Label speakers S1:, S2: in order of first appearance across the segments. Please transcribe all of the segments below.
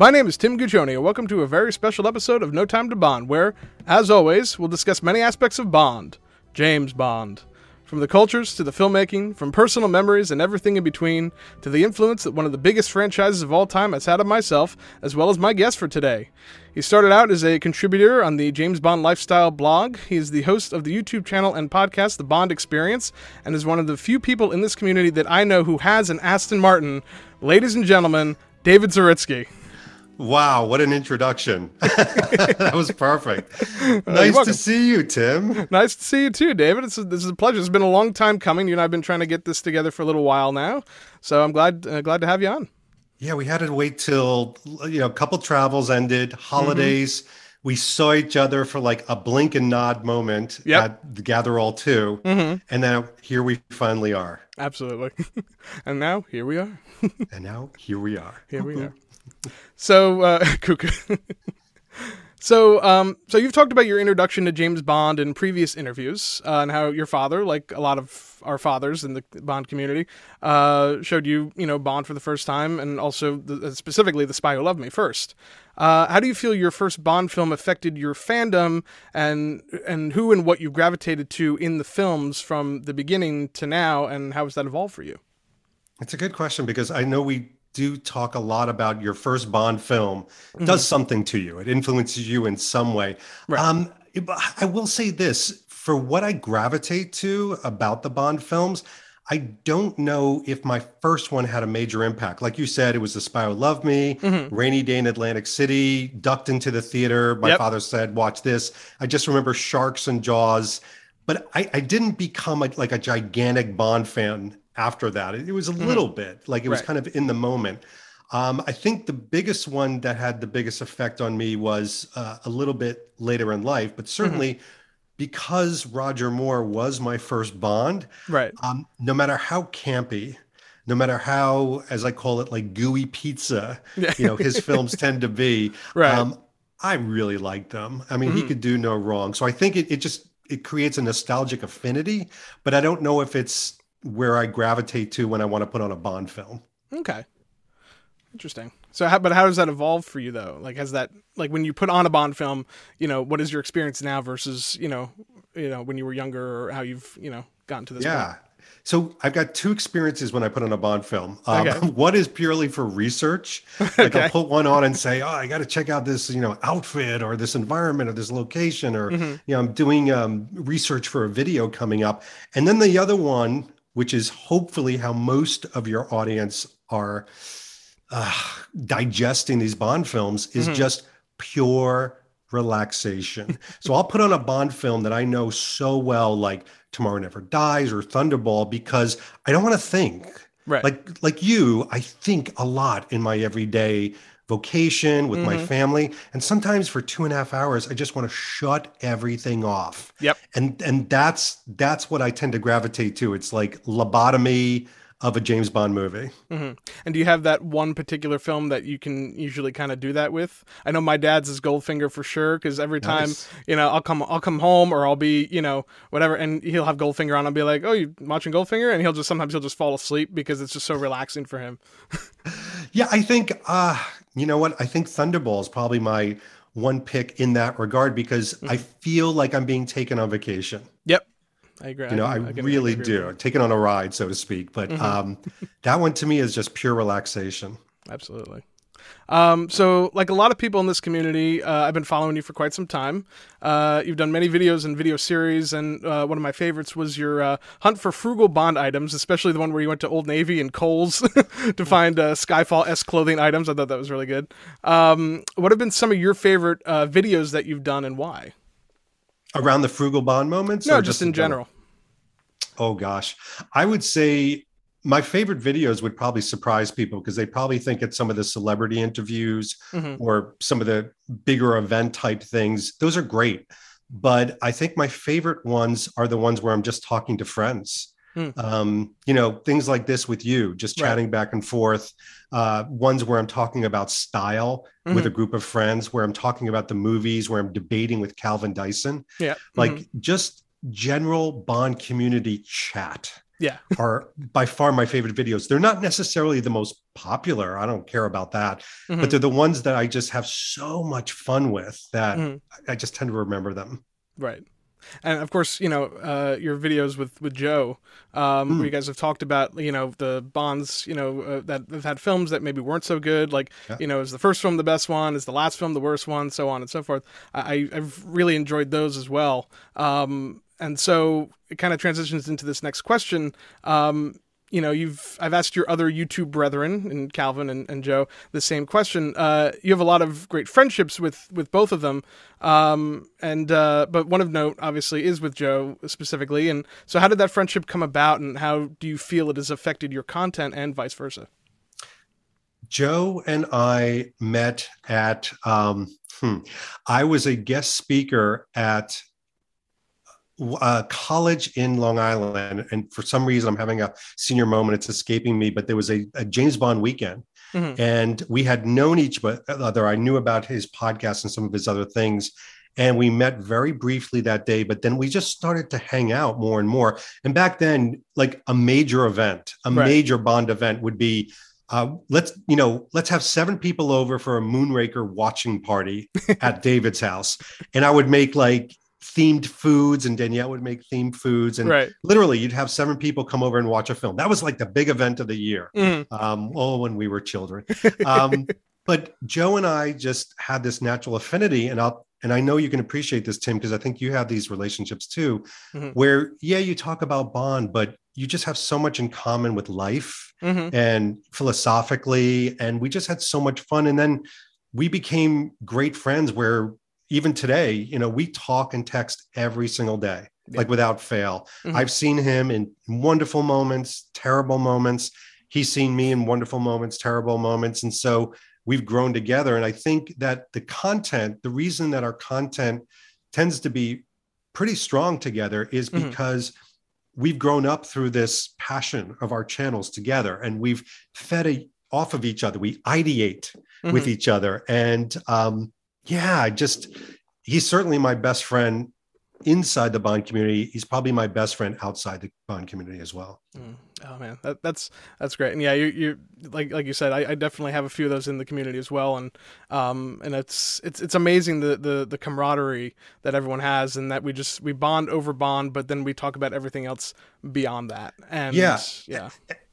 S1: My name is Tim Guccione, and welcome to a very special episode of No Time to Bond, where, as always, we'll discuss many aspects of Bond. James Bond. From the cultures to the filmmaking, from personal memories and everything in between, to the influence that one of the biggest franchises of all time has had on myself, as well as my guest for today. He started out as a contributor on the James Bond Lifestyle blog. He is the host of the YouTube channel and podcast, The Bond Experience, and is one of the few people in this community that I know who has an Aston Martin. Ladies and gentlemen, David Zaritsky.
S2: Wow, what an introduction. that was perfect. nice to see you, Tim.
S1: Nice to see you too, David. It's a, this is a pleasure. It's been a long time coming. You and I have been trying to get this together for a little while now. So I'm glad uh, glad to have you on.
S2: Yeah, we had to wait till you know a couple travels ended, holidays. Mm-hmm. We saw each other for like a blink and nod moment yep. at the Gather All 2 mm-hmm. and now here we finally are.
S1: Absolutely. and now here we are.
S2: and now here we are.
S1: Here we are. So, uh, cuckoo. so, um, so you've talked about your introduction to James Bond in previous interviews, uh, and how your father, like a lot of our fathers in the Bond community, uh, showed you, you know, Bond for the first time, and also the, specifically The Spy Who Loved Me first. Uh, how do you feel your first Bond film affected your fandom, and and who and what you gravitated to in the films from the beginning to now, and how has that evolved for you?
S2: It's a good question because I know we do talk a lot about your first Bond film mm-hmm. does something to you. It influences you in some way. Right. Um, I will say this for what I gravitate to about the Bond films, I don't know if my first one had a major impact. Like you said, it was The Spy Who Loved Me, mm-hmm. Rainy Day in Atlantic City, ducked into the theater. My yep. father said, watch this. I just remember Sharks and Jaws. But I, I didn't become a, like a gigantic Bond fan after that. It, was a mm-hmm. little bit like it was right. kind of in the moment. Um, I think the biggest one that had the biggest effect on me was uh, a little bit later in life, but certainly mm-hmm. because Roger Moore was my first Bond.
S1: Right.
S2: Um, no matter how campy, no matter how, as I call it, like gooey pizza, you know, his films tend to be.
S1: Right. Um,
S2: I really liked them. I mean, mm-hmm. he could do no wrong. So I think it, it just it creates a nostalgic affinity, but I don't know if it's where I gravitate to when I want to put on a Bond film.
S1: Okay. Interesting. So, how, but how does that evolve for you though? Like, has that like when you put on a Bond film, you know, what is your experience now versus you know, you know, when you were younger, or how you've you know gotten to this?
S2: Yeah. Point? So I've got two experiences when I put on a Bond film. Um, okay. One is purely for research. Like okay. I'll put one on and say, "Oh, I got to check out this, you know, outfit or this environment or this location," or mm-hmm. you know, I'm doing um, research for a video coming up. And then the other one which is hopefully how most of your audience are uh, digesting these Bond films, is mm-hmm. just pure relaxation. so I'll put on a Bond film that I know so well, like Tomorrow Never Dies or Thunderball, because I don't want to think.
S1: Right.
S2: Like like you, I think a lot in my everyday vocation with mm-hmm. my family and sometimes for two and a half hours i just want to shut everything off
S1: yep
S2: and and that's that's what i tend to gravitate to it's like lobotomy of a James Bond movie.
S1: Mm-hmm. And do you have that one particular film that you can usually kind of do that with? I know my dad's is Goldfinger for sure because every time nice. you know I'll come I'll come home or I'll be you know whatever and he'll have Goldfinger on. I'll be like, oh, you watching Goldfinger? And he'll just sometimes he'll just fall asleep because it's just so relaxing for him.
S2: yeah, I think uh, you know what? I think Thunderball is probably my one pick in that regard because mm-hmm. I feel like I'm being taken on vacation.
S1: Yep. I agree.
S2: You know, I, I, really I do. Taken on a ride, so to speak. But mm-hmm. um, that one to me is just pure relaxation.
S1: Absolutely. Um, so, like a lot of people in this community, uh, I've been following you for quite some time. Uh, you've done many videos and video series, and uh, one of my favorites was your uh, hunt for frugal Bond items, especially the one where you went to Old Navy and Kohl's to find uh, Skyfall S clothing items. I thought that was really good. Um, what have been some of your favorite uh, videos that you've done, and why?
S2: Around the frugal Bond moments?
S1: No, just, just in general? general?
S2: Oh gosh, I would say my favorite videos would probably surprise people because they probably think it's some of the celebrity interviews mm-hmm. or some of the bigger event type things. Those are great. But I think my favorite ones are the ones where I'm just talking to friends. Mm. Um, you know, things like this with you, just chatting right. back and forth. Uh, ones where I'm talking about style mm-hmm. with a group of friends, where I'm talking about the movies, where I'm debating with Calvin Dyson.
S1: Yeah.
S2: Like mm-hmm. just general Bond community chat
S1: yeah
S2: are by far my favorite videos they're not necessarily the most popular i don't care about that mm-hmm. but they're the ones that i just have so much fun with that mm-hmm. i just tend to remember them
S1: right and of course, you know uh, your videos with with Joe, um, mm. where hmm. you guys have talked about you know the Bonds, you know uh, that have had films that maybe weren't so good. Like yeah. you know, is the first film the best one? Is the last film the worst one? So on and so forth. I, I've really enjoyed those as well. Um, and so it kind of transitions into this next question. Um, you know, you've I've asked your other YouTube brethren and Calvin and, and Joe the same question. Uh, you have a lot of great friendships with with both of them, um, and uh, but one of note obviously is with Joe specifically. And so, how did that friendship come about, and how do you feel it has affected your content, and vice versa?
S2: Joe and I met at. Um, hmm, I was a guest speaker at a college in Long Island, and for some reason I'm having a senior moment. It's escaping me, but there was a, a James Bond weekend, mm-hmm. and we had known each other. I knew about his podcast and some of his other things, and we met very briefly that day. But then we just started to hang out more and more. And back then, like a major event, a right. major Bond event would be uh, let's you know let's have seven people over for a moonraker watching party at david's house and i would make like themed foods and Danielle would make themed foods. And right. literally you'd have seven people come over and watch a film. That was like the big event of the year. Mm. Um, oh, when we were children. Um, but Joe and I just had this natural affinity and I'll, and I know you can appreciate this, Tim, because I think you have these relationships too, mm-hmm. where yeah, you talk about bond, but you just have so much in common with life mm-hmm. and philosophically. And we just had so much fun. And then we became great friends where even today, you know, we talk and text every single day, yeah. like without fail. Mm-hmm. I've seen him in wonderful moments, terrible moments. He's seen me in wonderful moments, terrible moments. And so we've grown together. And I think that the content, the reason that our content tends to be pretty strong together is mm-hmm. because we've grown up through this passion of our channels together and we've fed a, off of each other. We ideate mm-hmm. with each other. And um, yeah, I just he's certainly my best friend inside the bond community. He's probably my best friend outside the bond community as well.
S1: Mm. Oh man, that, that's that's great. And yeah, you you like like you said, I, I, definitely have a few of those in the community as well. And um and it's it's it's amazing the the the camaraderie that everyone has, and that we just we bond over bond, but then we talk about everything else beyond that. And
S2: yeah,
S1: yeah.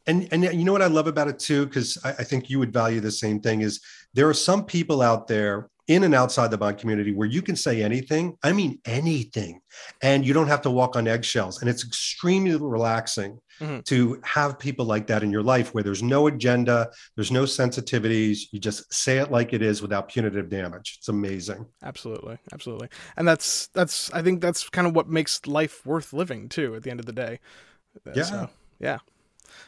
S2: And and you know what I love about it too, because I, I think you would value the same thing. Is there are some people out there in and outside the bond community where you can say anything. I mean, anything. And you don't have to walk on eggshells. And it's extremely relaxing mm-hmm. to have people like that in your life where there's no agenda, there's no sensitivities. You just say it like it is without punitive damage. It's amazing.
S1: Absolutely. Absolutely. And that's, that's, I think that's kind of what makes life worth living too at the end of the day.
S2: Yeah. So,
S1: yeah.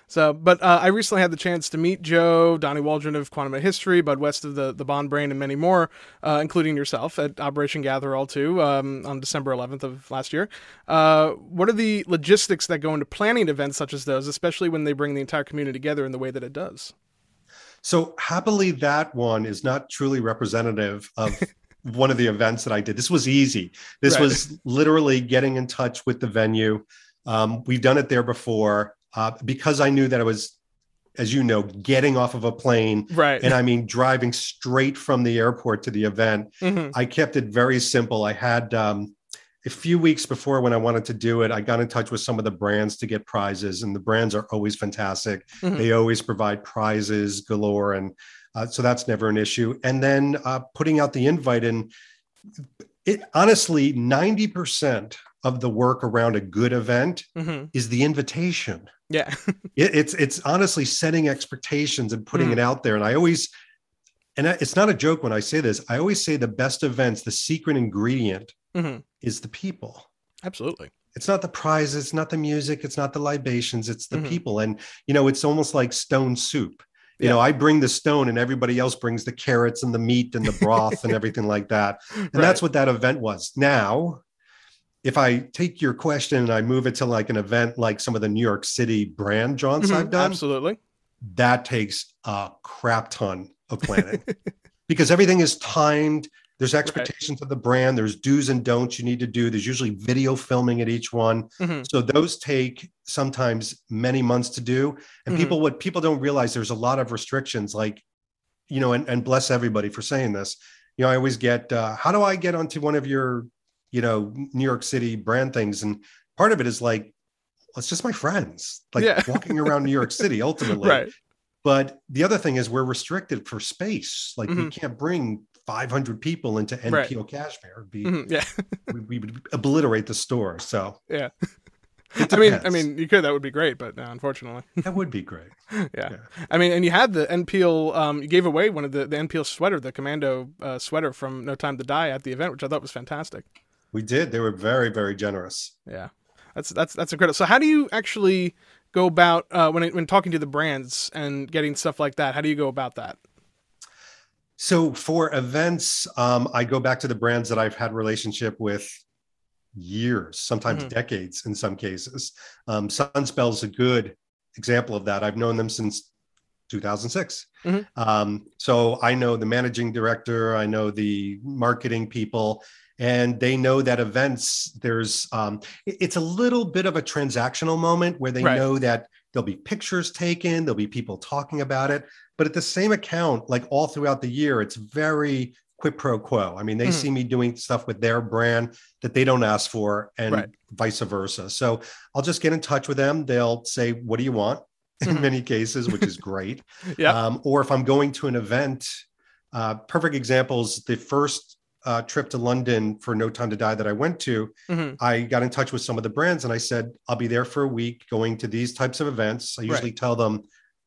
S1: So, but uh, I recently had the chance to meet Joe, Donnie Waldron of Quantum of History, Bud West of the, the Bond Brain, and many more, uh, including yourself at Operation Gather All 2 um, on December 11th of last year. Uh, what are the logistics that go into planning events such as those, especially when they bring the entire community together in the way that it does?
S2: So, happily, that one is not truly representative of. one of the events that I did. This was easy. This right. was literally getting in touch with the venue. Um, we've done it there before uh, because I knew that I was, as you know, getting off of a plane,
S1: right?
S2: And I mean, driving straight from the airport to the event. Mm-hmm. I kept it very simple. I had um, a few weeks before when I wanted to do it, I got in touch with some of the brands to get prizes, and the brands are always fantastic. Mm-hmm. They always provide prizes galore, and uh, so that's never an issue. And then uh, putting out the invite, and it honestly, ninety percent of the work around a good event mm-hmm. is the invitation.
S1: Yeah.
S2: it, it's it's honestly setting expectations and putting mm. it out there. And I always and it's not a joke when I say this. I always say the best events, the secret ingredient mm-hmm. is the people.
S1: Absolutely.
S2: It's not the prizes, it's not the music, it's not the libations, it's the mm-hmm. people. And you know, it's almost like stone soup. You yeah. know, I bring the stone and everybody else brings the carrots and the meat and the broth and everything like that. And right. that's what that event was. Now, if I take your question and I move it to like an event like some of the New York City brand jaunts mm-hmm, I've done,
S1: absolutely,
S2: that takes a crap ton of planning because everything is timed. there's expectations right. of the brand there's do's and don'ts you need to do there's usually video filming at each one mm-hmm. so those take sometimes many months to do and mm-hmm. people what people don't realize there's a lot of restrictions like you know and, and bless everybody for saying this you know i always get uh, how do i get onto one of your you know new york city brand things and part of it is like well, it's just my friends like yeah. walking around new york city ultimately
S1: right
S2: but the other thing is we're restricted for space like mm-hmm. we can't bring 500 people into N.Peal right. Cashmere. Be,
S1: mm-hmm, yeah,
S2: we, we, would obliterate the store. So
S1: yeah. I mean, I mean, you could. That would be great, but uh, unfortunately,
S2: that would be great.
S1: yeah. yeah. I mean, and you had the N.Peal. Um, you gave away one of the the N.Peal sweater, the Commando uh, sweater from No Time to Die at the event, which I thought was fantastic.
S2: We did. They were very, very generous.
S1: Yeah, that's that's that's incredible. So, how do you actually go about uh, when when talking to the brands and getting stuff like that? How do you go about that?
S2: So for events, um, I go back to the brands that I've had relationship with years, sometimes mm-hmm. decades in some cases. Um, Sunspel is a good example of that. I've known them since 2006. Mm-hmm. Um, so I know the managing director, I know the marketing people, and they know that events, there's, um, it's a little bit of a transactional moment where they right. know that there'll be pictures taken, there'll be people talking about it. But at the same account, like all throughout the year, it's very quid pro quo. I mean, they mm. see me doing stuff with their brand that they don't ask for, and right. vice versa. So I'll just get in touch with them. They'll say, "What do you want?" In mm-hmm. many cases, which is great.
S1: yeah.
S2: Um, or if I'm going to an event, uh, perfect examples. The first uh, trip to London for No Time to Die that I went to, mm-hmm. I got in touch with some of the brands and I said, I'll be there for a week going to these types of events. I usually right. tell them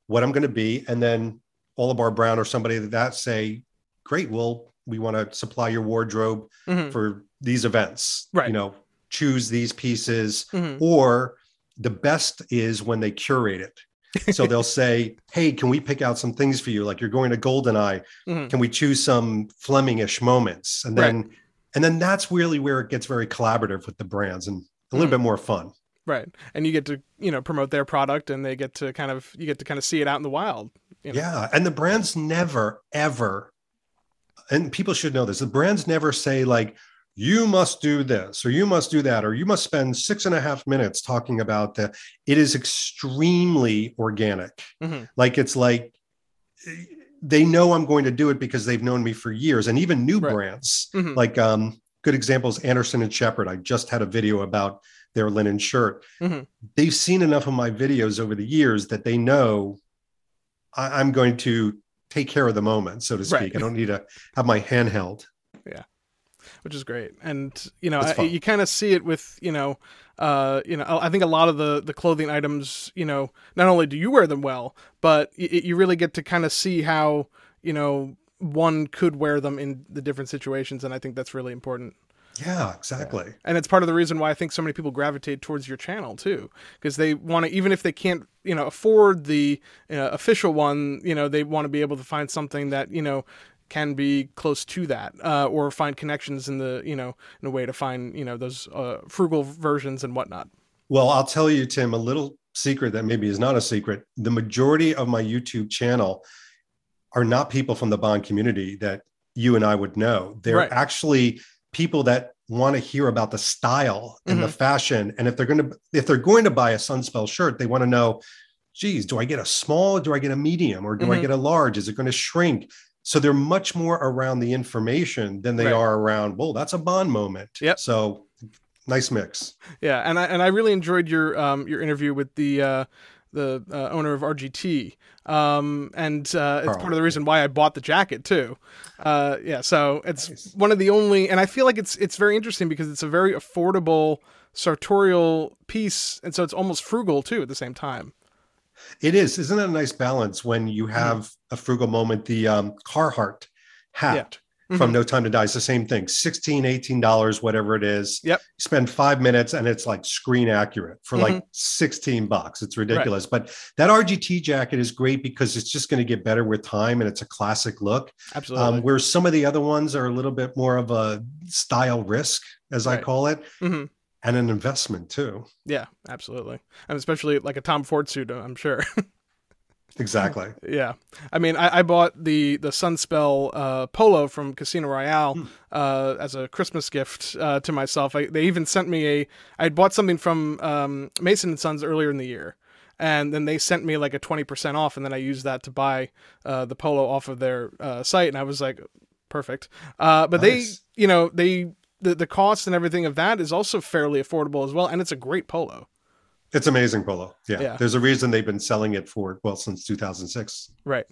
S2: what I'm going to be. And then Oliver Brown or somebody that say, great, well, we want to supply your wardrobe mm-hmm. for these events.
S1: Right.
S2: You know, choose these pieces. Mm-hmm. Or the best is when they curate it. So they'll say, "Hey, can we pick out some things for you? Like you're going to Goldeneye, mm-hmm. can we choose some Flemingish moments?" And then, right. and then that's really where it gets very collaborative with the brands and a little mm-hmm. bit more fun.
S1: Right. And you get to, you know, promote their product and they get to kind of you get to kind of see it out in the wild.
S2: You know? Yeah. And the brands never, ever, and people should know this, the brands never say like, you must do this or you must do that or you must spend six and a half minutes talking about that. It is extremely organic. Mm-hmm. Like it's like they know I'm going to do it because they've known me for years. And even new right. brands, mm-hmm. like um, good examples, Anderson and Sheppard. I just had a video about their linen shirt. Mm-hmm. They've seen enough of my videos over the years that they know I, am going to take care of the moment, so to speak. Right. I don't need to have my handheld.
S1: Yeah, which is great, and you know, I, you kind of see it with you know, uh, you know, I think a lot of the the clothing items, you know, not only do you wear them well, but y- you really get to kind of see how you know one could wear them in the different situations, and I think that's really important.
S2: Yeah, exactly. Yeah.
S1: And it's part of the reason why I think so many people gravitate towards your channel too, because they want to, even if they can't, you know, afford the uh, official one, you know, they want to be able to find something that you know can be close to that, uh, or find connections in the, you know, in a way to find, you know, those uh, frugal versions and whatnot.
S2: Well, I'll tell you, Tim, a little secret that maybe is not a secret. The majority of my YouTube channel are not people from the Bond community that you and I would know. They're right. actually people that want to hear about the style and mm-hmm. the fashion and if they're going to if they're going to buy a sunspel shirt they want to know geez do i get a small do i get a medium or do mm-hmm. i get a large is it going to shrink so they're much more around the information than they right. are around well that's a bond moment
S1: yeah
S2: so nice mix
S1: yeah and i and i really enjoyed your um your interview with the uh the uh, owner of RGT, um, and uh, it's part of the reason why I bought the jacket too. Uh, yeah, so it's nice. one of the only, and I feel like it's it's very interesting because it's a very affordable sartorial piece, and so it's almost frugal too at the same time.
S2: It is, isn't it a nice balance when you mm-hmm. have mm. a frugal moment? The um, Carhartt hat. Yeah mm-hmm. from No Time to Die. is the same thing 16 $18, whatever it is.
S1: Yep.
S2: You spend five minutes and it's like screen accurate for mm-hmm. like 16 bucks. It's ridiculous. Right. But that RGT jacket is great because it's just going to get better with time and it's a classic look.
S1: Absolutely. Um,
S2: where some of the other ones are a little bit more of a style risk, as right. I call it. And an investment too.
S1: Yeah, absolutely, and especially like a Tom Ford suit, I'm sure.
S2: exactly.
S1: Yeah, I mean, I, I bought the the Sunspel uh, polo from Casino Royale
S2: Hmm.
S1: uh, as a Christmas gift uh, to myself. I, they even sent me a. I had bought something from um, Mason and Sons earlier in the year, and then they sent me like a twenty percent off, and then I used that to buy uh, the polo off of their uh, site, and I was like, perfect. Uh, but
S2: Nice.
S1: they, you know, they the the cost and everything of that is also fairly affordable as well, and it's a great polo.
S2: It's amazing polo. Yeah.
S1: Yeah.
S2: There's a reason they've been selling it for well since 2006.
S1: Right.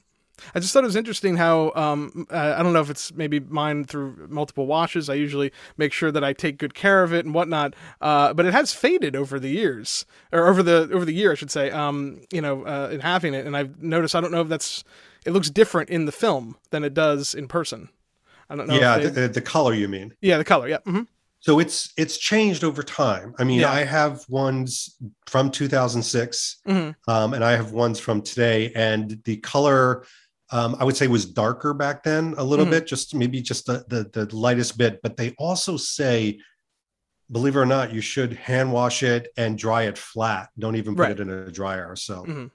S1: I just thought it was interesting how um, uh, I don't know if it's maybe mine through multiple washes. I usually make sure that I take good care of it and whatnot, uh, but it has faded over the years, or over the over the year, I should say. Um, you know, uh, in having it, and I've noticed. I don't know if that's it looks different in the film than it does in person. I don't know.
S2: yeah,
S1: they-
S2: the, the color you mean.
S1: yeah, the color. Yeah. hmm
S2: So it's it's changed over time. I mean,
S1: Yeah.
S2: I have ones from 2006,
S1: hmm
S2: um, and I have ones from today, and the color. Um, I would say was darker back then a little
S1: Mhm.
S2: bit, just maybe just the, the the lightest bit. But they also say, believe it or not, you should hand wash it and dry it flat. Don't even put
S1: Right.
S2: it in a dryer. So
S1: Mhm.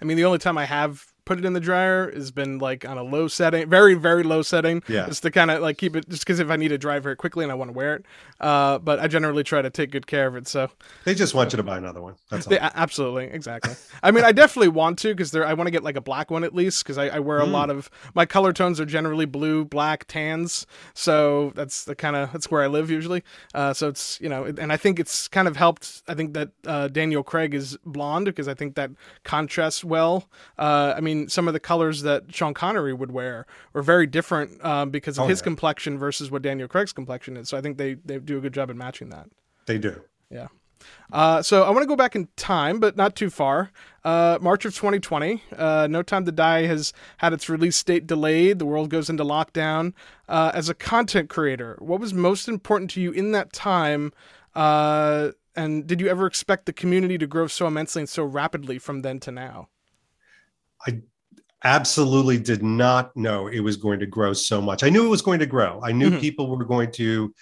S1: I mean, the only time I have put it in the dryer has been like on a low setting, very very low setting.
S2: Yeah.
S1: just to kind of like keep it, just because if I need to dry very quickly and I want to wear it. Uh, but I generally try to take good care of it. So
S2: they just want you to buy another one. That's all.
S1: they, absolutely, exactly. I mean, I definitely want to because there. I want to get like a black one at least because I, I wear a
S2: Mm.
S1: lot of my color tones are generally blue, black, tans. So that's the kind of that's where I live usually. Uh, so it's you know, and I think it's kind of helped. I think that uh, Daniel Craig is blonde because I think that contrasts well. Uh, I mean, some of the colors that Sean Connery would wear were very different um, because of
S2: Oh,
S1: his
S2: yeah.
S1: complexion versus what Daniel Craig's complexion is. So I think they they do a good job in matching that.
S2: they do. Yeah.
S1: Uh, so I want to go back in time, but not too far. Uh, March of 2020. Uh, no Time to Die has had its release date delayed. The world goes into lockdown. Uh, as a content creator, what was most important to you in that time? Uh, and did you ever expect the community to grow so immensely and so rapidly from then to now?
S2: Absolutely did not know it was going to grow so much. I knew it was going to grow. I knew
S1: Mhm.
S2: people were going to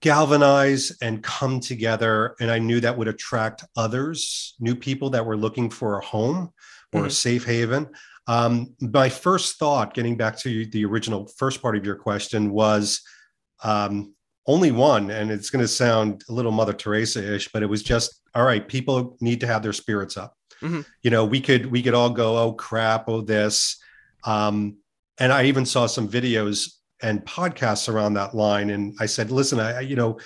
S2: galvanize and come together. And I knew that would attract others, new people that were looking for a home or a
S1: Mhm.
S2: safe haven. Um, my first thought, getting back to the original first part of your question, was um, only one. And it's going to sound a little Mother Teresa ish, but it was just all right, people need to have their spirits up
S1: Mhm.
S2: you know we could we could all go oh crap oh this um and i even saw some videos and podcasts around that line and i said listen i you know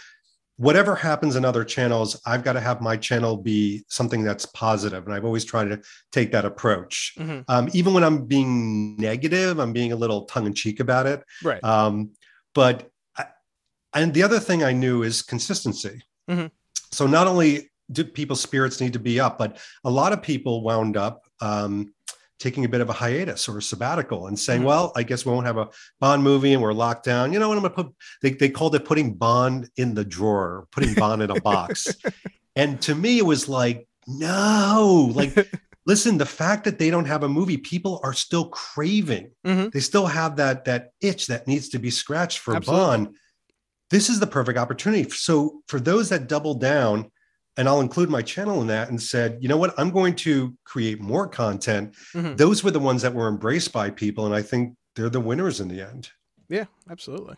S2: whatever happens in other channels i've got to have my channel be something that's positive and i've always tried to take that approach
S1: Mhm.
S2: um, even when i'm being negative i'm being a little tongue-in-cheek about it
S1: Right.
S2: um, but I, and the other thing I knew is consistency.
S1: Mhm.
S2: So not only people's spirits need to be up, but a lot of people wound up um, taking a bit of a hiatus or a sabbatical and saying,
S1: Mhm.
S2: "Well, I guess we won't have a Bond movie and we're locked down." You know what? I'm going to put. They they called it putting Bond in the drawer, putting Bond in a box. And to me, it was like, no, like. Listen, the fact that they don't have a movie, people are still craving
S1: Mhm.
S2: they still have that that itch that needs to be scratched for
S1: Absolutely.
S2: Bond. This is the perfect opportunity. So for those that double down, and I'll include my channel in that, and said, you know what, I'm going to create more content.
S1: Mhm.
S2: Those were the ones that were embraced by people, and I think they're the winners in the end.
S1: Yeah, absolutely.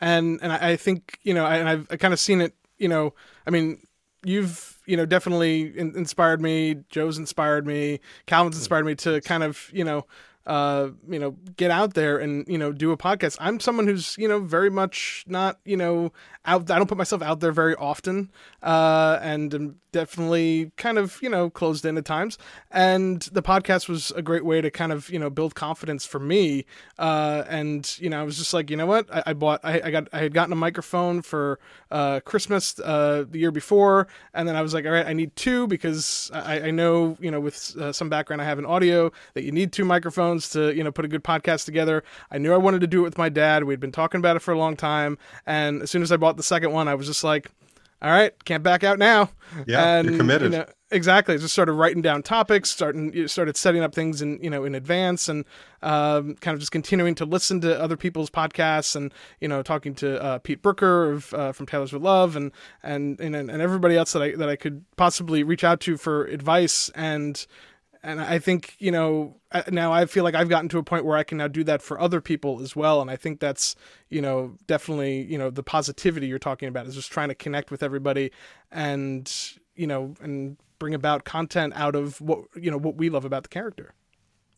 S1: And and I I think you know, I, and I've kind of seen it. You know, I mean, you've you know definitely in, inspired me. Joe's inspired me. Calvin's inspired me to kind of you know. Uh, you know, get out there and you know do a podcast. I'm someone who's you know very much not you know out. I don't put myself out there very often, uh, and am definitely kind of you know closed in at times. And the podcast was a great way to kind of you know build confidence for me. Uh, and you know I was just like you know what I, I bought I, I got I had gotten a microphone for uh, Christmas uh, the year before, and then I was like all right I need two because I, I know you know with uh, some background I have in audio that you need two microphones to you know put a good podcast together. I knew I wanted to do it with my dad. We'd been talking about it for a long time, and as soon as I bought the second one, I was just like all right, can't back out now.
S2: Yeah, you're committed.
S1: You know, exactly. Just started writing down topics, starting you started setting up things in you know in advance, and um, kind of just continuing to listen to other people's podcasts, and you know talking to uh, Pete Brooker of uh, from Tailors with Love, and and and and everybody else that I that I could possibly reach out to for advice and and I think you know now I feel like I've gotten to a point where I can now do that for other people as well, and I think that's you know definitely you know the positivity you're talking about is just trying to connect with everybody, and you know and bring about content out of what you know what we love about the character.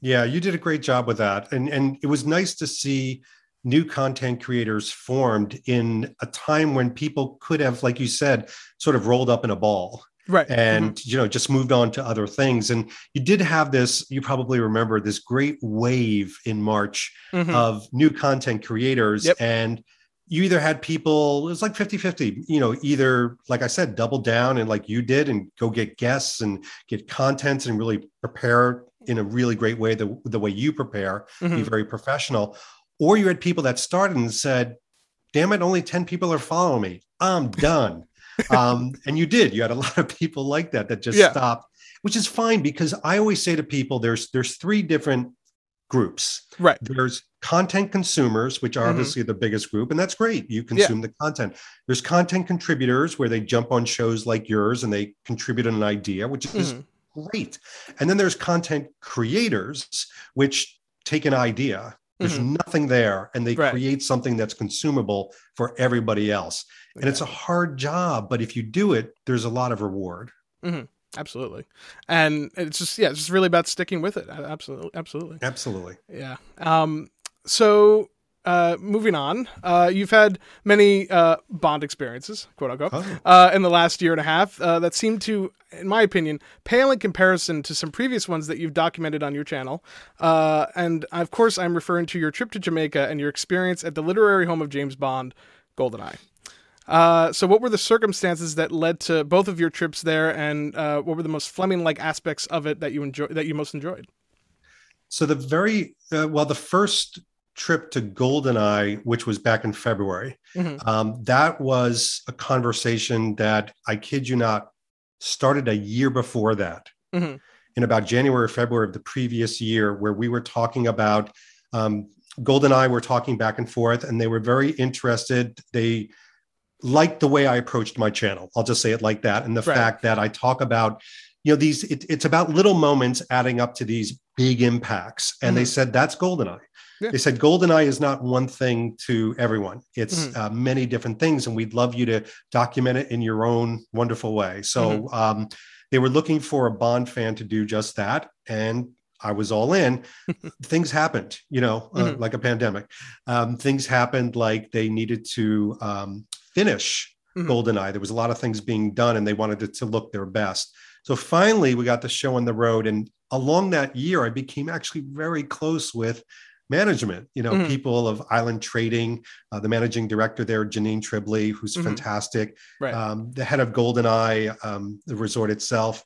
S2: Yeah, you did a great job with that, and and it was nice to see new content creators formed in a time when people could have, like you said, sort of rolled up in a ball
S1: right
S2: and mm-hmm. you know just moved on to other things and you did have this you probably remember this great wave in march mm-hmm. of new content creators yep. and you either had people it was like 50 50 you know either like i said double down and like you did and go get guests and get content and really prepare in a really great way the, the way you prepare mm-hmm. be very professional or you had people that started and said damn it only 10 people are following me i'm done um, and you did. You had a lot of people like that that just yeah. stopped, which is fine because I always say to people, there's there's three different groups.
S1: Right.
S2: There's content consumers, which are mm-hmm. obviously the biggest group, and that's great. You consume yeah. the content. There's content contributors where they jump on shows like yours and they contribute an idea, which is mm-hmm. great. And then there's content creators, which take an idea. There's mm-hmm. nothing there, and they right. create something that's consumable for everybody else. And it's a hard job but if you do it there's a lot of reward.
S1: Mm-hmm. absolutely. And it's just yeah it's just really about sticking with it. Absolutely absolutely.
S2: Absolutely.
S1: Yeah. Um so uh, moving on, uh, you've had many uh, Bond experiences, quote unquote, oh. Uh, in the last year and a half uh, that seem to, in my opinion, pale in comparison to some previous ones that you've documented on your channel. Uh, and of course, I'm referring to your trip to Jamaica and your experience at the literary home of James Bond, Goldeneye. Uh, so, what were the circumstances that led to both of your trips there, and uh, what were the most Fleming-like aspects of it that you enjoy that you most enjoyed?
S2: So, the very uh, well, the first trip to Goldeneye, which was back in February, mm-hmm. um, that was a conversation that I kid you not started a year before that, mm-hmm. in about January, or February of the previous year, where we were talking about. Um, Goldeneye were talking back and forth, and they were very interested. They liked the way I approached my channel. I'll just say it like that. And the right. fact that I talk about, you know, these, it, it's about little moments adding up to these big impacts. And mm-hmm. they said, that's GoldenEye. Yeah. They said GoldenEye is not one thing to everyone. It's mm-hmm. uh, many different things. And we'd love you to document it in your own wonderful way. So mm-hmm. um, they were looking for a Bond fan to do just that. And I was all in. things happened, you know, uh, mm-hmm. like a pandemic. Um, things happened like they needed to um, finish mm-hmm. Goldeneye. There was a lot of things being done, and they wanted it to look their best. So finally, we got the show on the road, and along that year, I became actually very close with management. You know, mm-hmm. people of Island Trading, uh, the managing director there, Janine Tribley, who's mm-hmm. fantastic.
S1: Right.
S2: Um, the head of Goldeneye, um, the resort itself.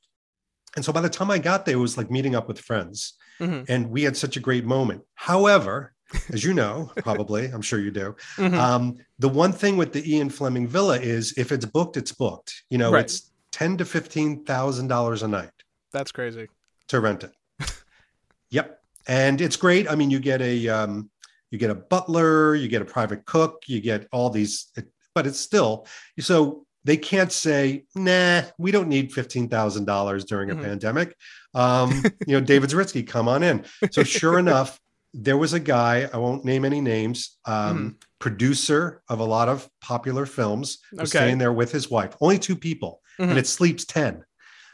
S2: And so by the time I got there, it was like meeting up with friends. Mm-hmm. And we had such a great moment. However, as you know, probably, I'm sure you do. Mm-hmm. Um, the one thing with the Ian Fleming Villa is if it's booked, it's booked. You know, right. it's ten to fifteen thousand dollars a night.
S1: That's crazy
S2: to rent it. yep, and it's great. I mean, you get a um, you get a butler, you get a private cook, you get all these, but it's still so they can't say, "Nah, we don't need fifteen thousand dollars during a mm-hmm. pandemic." Um, you know, David Zaritsky, come on in. So sure enough, there was a guy, I won't name any names, um, mm. producer of a lot of popular films, was okay. staying there with his wife, only two people, mm-hmm. and it sleeps 10.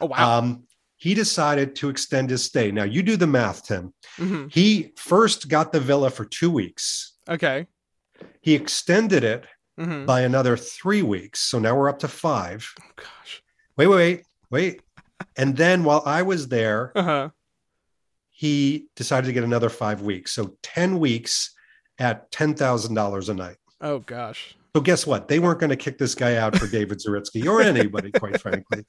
S1: Oh, wow.
S2: Um, he decided to extend his stay. Now, you do the math, Tim. Mm-hmm. He first got the villa for two weeks.
S1: Okay.
S2: He extended it mm-hmm. by another three weeks. So now we're up to five.
S1: Oh, gosh.
S2: Wait, wait, wait, wait. and then while I was there, uh-huh he decided to get another five weeks. So 10 weeks at $10,000 a night.
S1: Oh, gosh.
S2: So guess what? They weren't going to kick this guy out for David Zaritsky or anybody, quite frankly.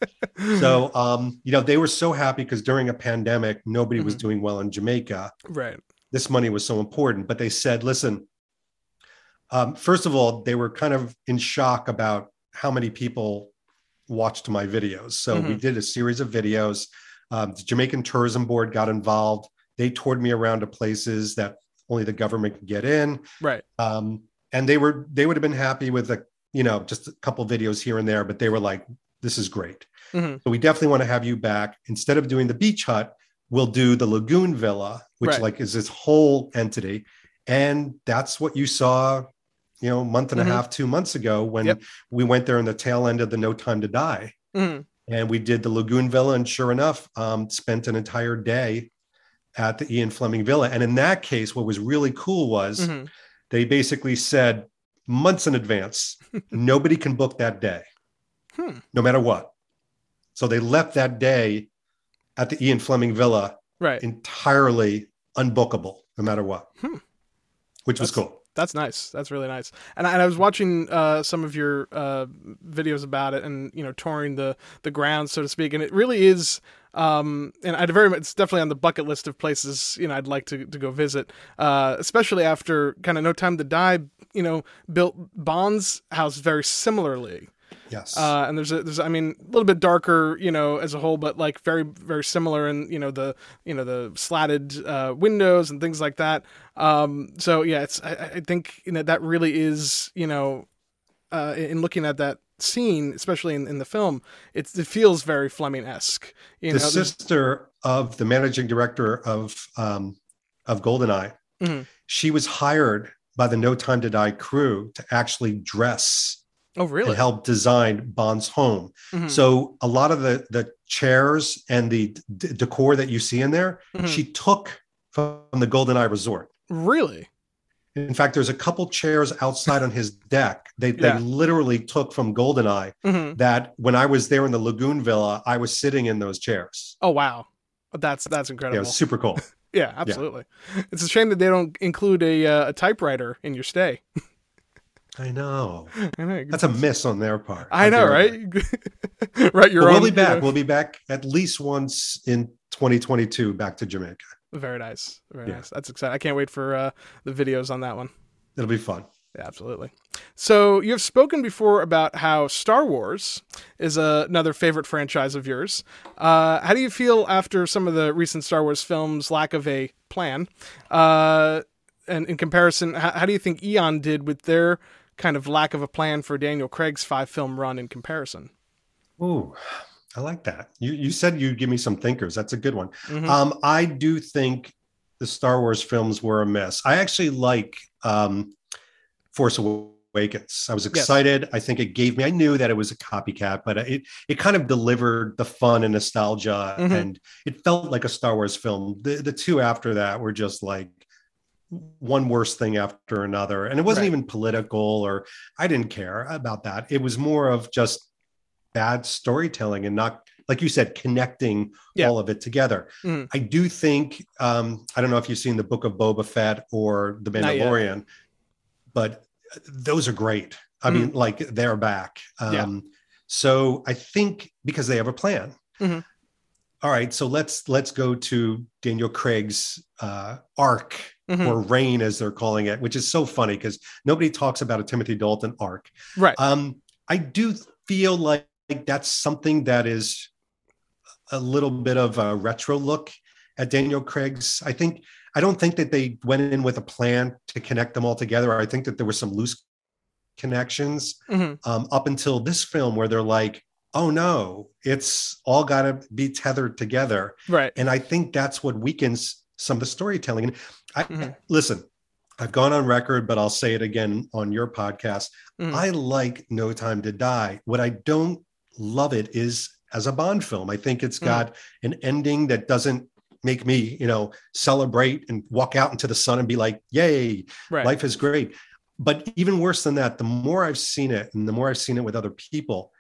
S2: So, um, you know, they were so happy because during a pandemic, nobody mm-hmm. was doing well in Jamaica.
S1: Right.
S2: This money was so important. But they said, listen, um, first of all, they were kind of in shock about how many people watched my videos. So mm-hmm. we did a series of videos. Um, the Jamaican Tourism Board got involved. They toured me around to places that only the government could get in.
S1: Right.
S2: Um, and they were they would have been happy with a you know just a couple videos here and there, but they were like, "This is great." Mm-hmm. So we definitely want to have you back. Instead of doing the beach hut, we'll do the Lagoon Villa, which
S1: Right.
S2: like is this whole entity, and that's what you saw, you know, a month and
S1: Mhm.
S2: a half, two months ago when
S1: Yep.
S2: we went there in the tail end of the No Time to Die,
S1: Mhm.
S2: and we did the Lagoon Villa, and sure enough, um, spent an entire day at the Ian Fleming Villa, and in that case, what was really cool was
S1: Mhm.
S2: They basically said months in advance, nobody can book that day,
S1: Hmm.
S2: no matter what. So they left that day at the Ian Fleming Villa
S1: Right.
S2: entirely unbookable, no matter what,
S1: Hmm.
S2: which was cool.
S1: That's nice. That's really nice. And I, and I was watching uh, some of your uh, videos about it, and you know, touring the the grounds, so to speak. And it really is. Um, and I'd very much, it's definitely on the bucket list of places you know I'd like to to go visit. Uh, especially after kind of No Time to Die. You know, built Bond's house very similarly.
S2: Yes.
S1: Uh, and there's a, there's, I mean, a little bit darker, you know, as a whole, but like very, very similar in, you know, the, you know, the slatted uh, windows and things like that. Um, so yeah, it's, I, I think, you know, that really is, you know, uh, in looking at that scene, especially in, in the film, it's, it feels very Fleming esque. You
S2: the
S1: know,
S2: sister of the managing director of um, of Goldeneye,
S1: Mhm.
S2: she was hired by the No Time to Die crew to actually dress
S1: oh, really?
S2: and help design Bond's home.
S1: Mhm.
S2: So a lot of the the chairs and the d- decor that you see in there,
S1: Mhm.
S2: she took from the Goldeneye Resort.
S1: really?
S2: In fact, there's a couple chairs outside on his deck. They
S1: Yeah.
S2: they literally took from Goldeneye.
S1: hmm
S2: That when I was there in the Lagoon Villa, I was sitting in those chairs.
S1: Oh, wow. That's, that's
S2: Yeah, it
S1: incredible.
S2: was super cool.
S1: Yeah, absolutely. It's a shame that they don't include a, uh, a typewriter in your stay.
S2: I know.
S1: I know.
S2: That's a miss on their part.
S1: I know, right? right, your
S2: But we'll
S1: own.
S2: be
S1: you
S2: back.
S1: know-
S2: We'll be back at least once in 2022 back to Jamaica.
S1: Very nice, very
S2: Yeah.
S1: nice. That's exciting. I can't wait for uh, the videos on that one.
S2: It'll be fun.
S1: Yeah, absolutely. So you have spoken before about how Star Wars is uh, another favorite franchise of yours. Uh, how do you feel after some of the recent Star Wars films' lack of a plan? Uh, and in comparison, how, how do you think Eon did with their kind of lack of a plan for Daniel Craig's five-film run in comparison?
S2: Ooh, I like that. You you said you'd give me some thinkers. That's a good one.
S1: Mhm.
S2: Um, I do think the Star Wars films were a mess. I actually like um, Force Awakens. I was excited. I think it gave me. I knew that it was a copycat, but it it kind of delivered the fun and nostalgia,
S1: Mhm.
S2: and it felt like a Star Wars film. The the two after that were just like one worse thing after another, and it wasn't
S1: Right.
S2: even political or I didn't care about that. It was more of just bad storytelling and not like you said connecting
S1: Yeah.
S2: all of it together
S1: Mhm.
S2: i do think um i don't know if you've seen the book of boba fett or the mandalorian but those are great i mean like they're back um
S1: Yeah.
S2: so i think because they have a plan
S1: Mhm.
S2: All right so let's let's go to daniel craig's uh arc
S1: Mhm.
S2: or reign as they're calling it which is so funny because nobody talks about a timothy dalton arc
S1: Right.
S2: um, I do feel like, like that's something that is a little bit of a retro look at Daniel Craig's. I think I don't think that they went in with a plan to connect them all together. I think that there were some loose connections
S1: Mhm.
S2: um, up until this film where they're like, oh no, it's all got to be tethered together.
S1: Right.
S2: And I think that's what weakens some of the storytelling. And I
S1: Mhm.
S2: listen, I've gone on record, but I'll say it again on your podcast.
S1: Mhm.
S2: I like No Time to Die. What I don't love it is as a Bond film. I think it's got an ending that doesn't make me, you know, celebrate and walk out into the sun and be like, yay,
S1: Right.
S2: life is great. But even worse than that, the more I've seen it and the more I've seen it with other people,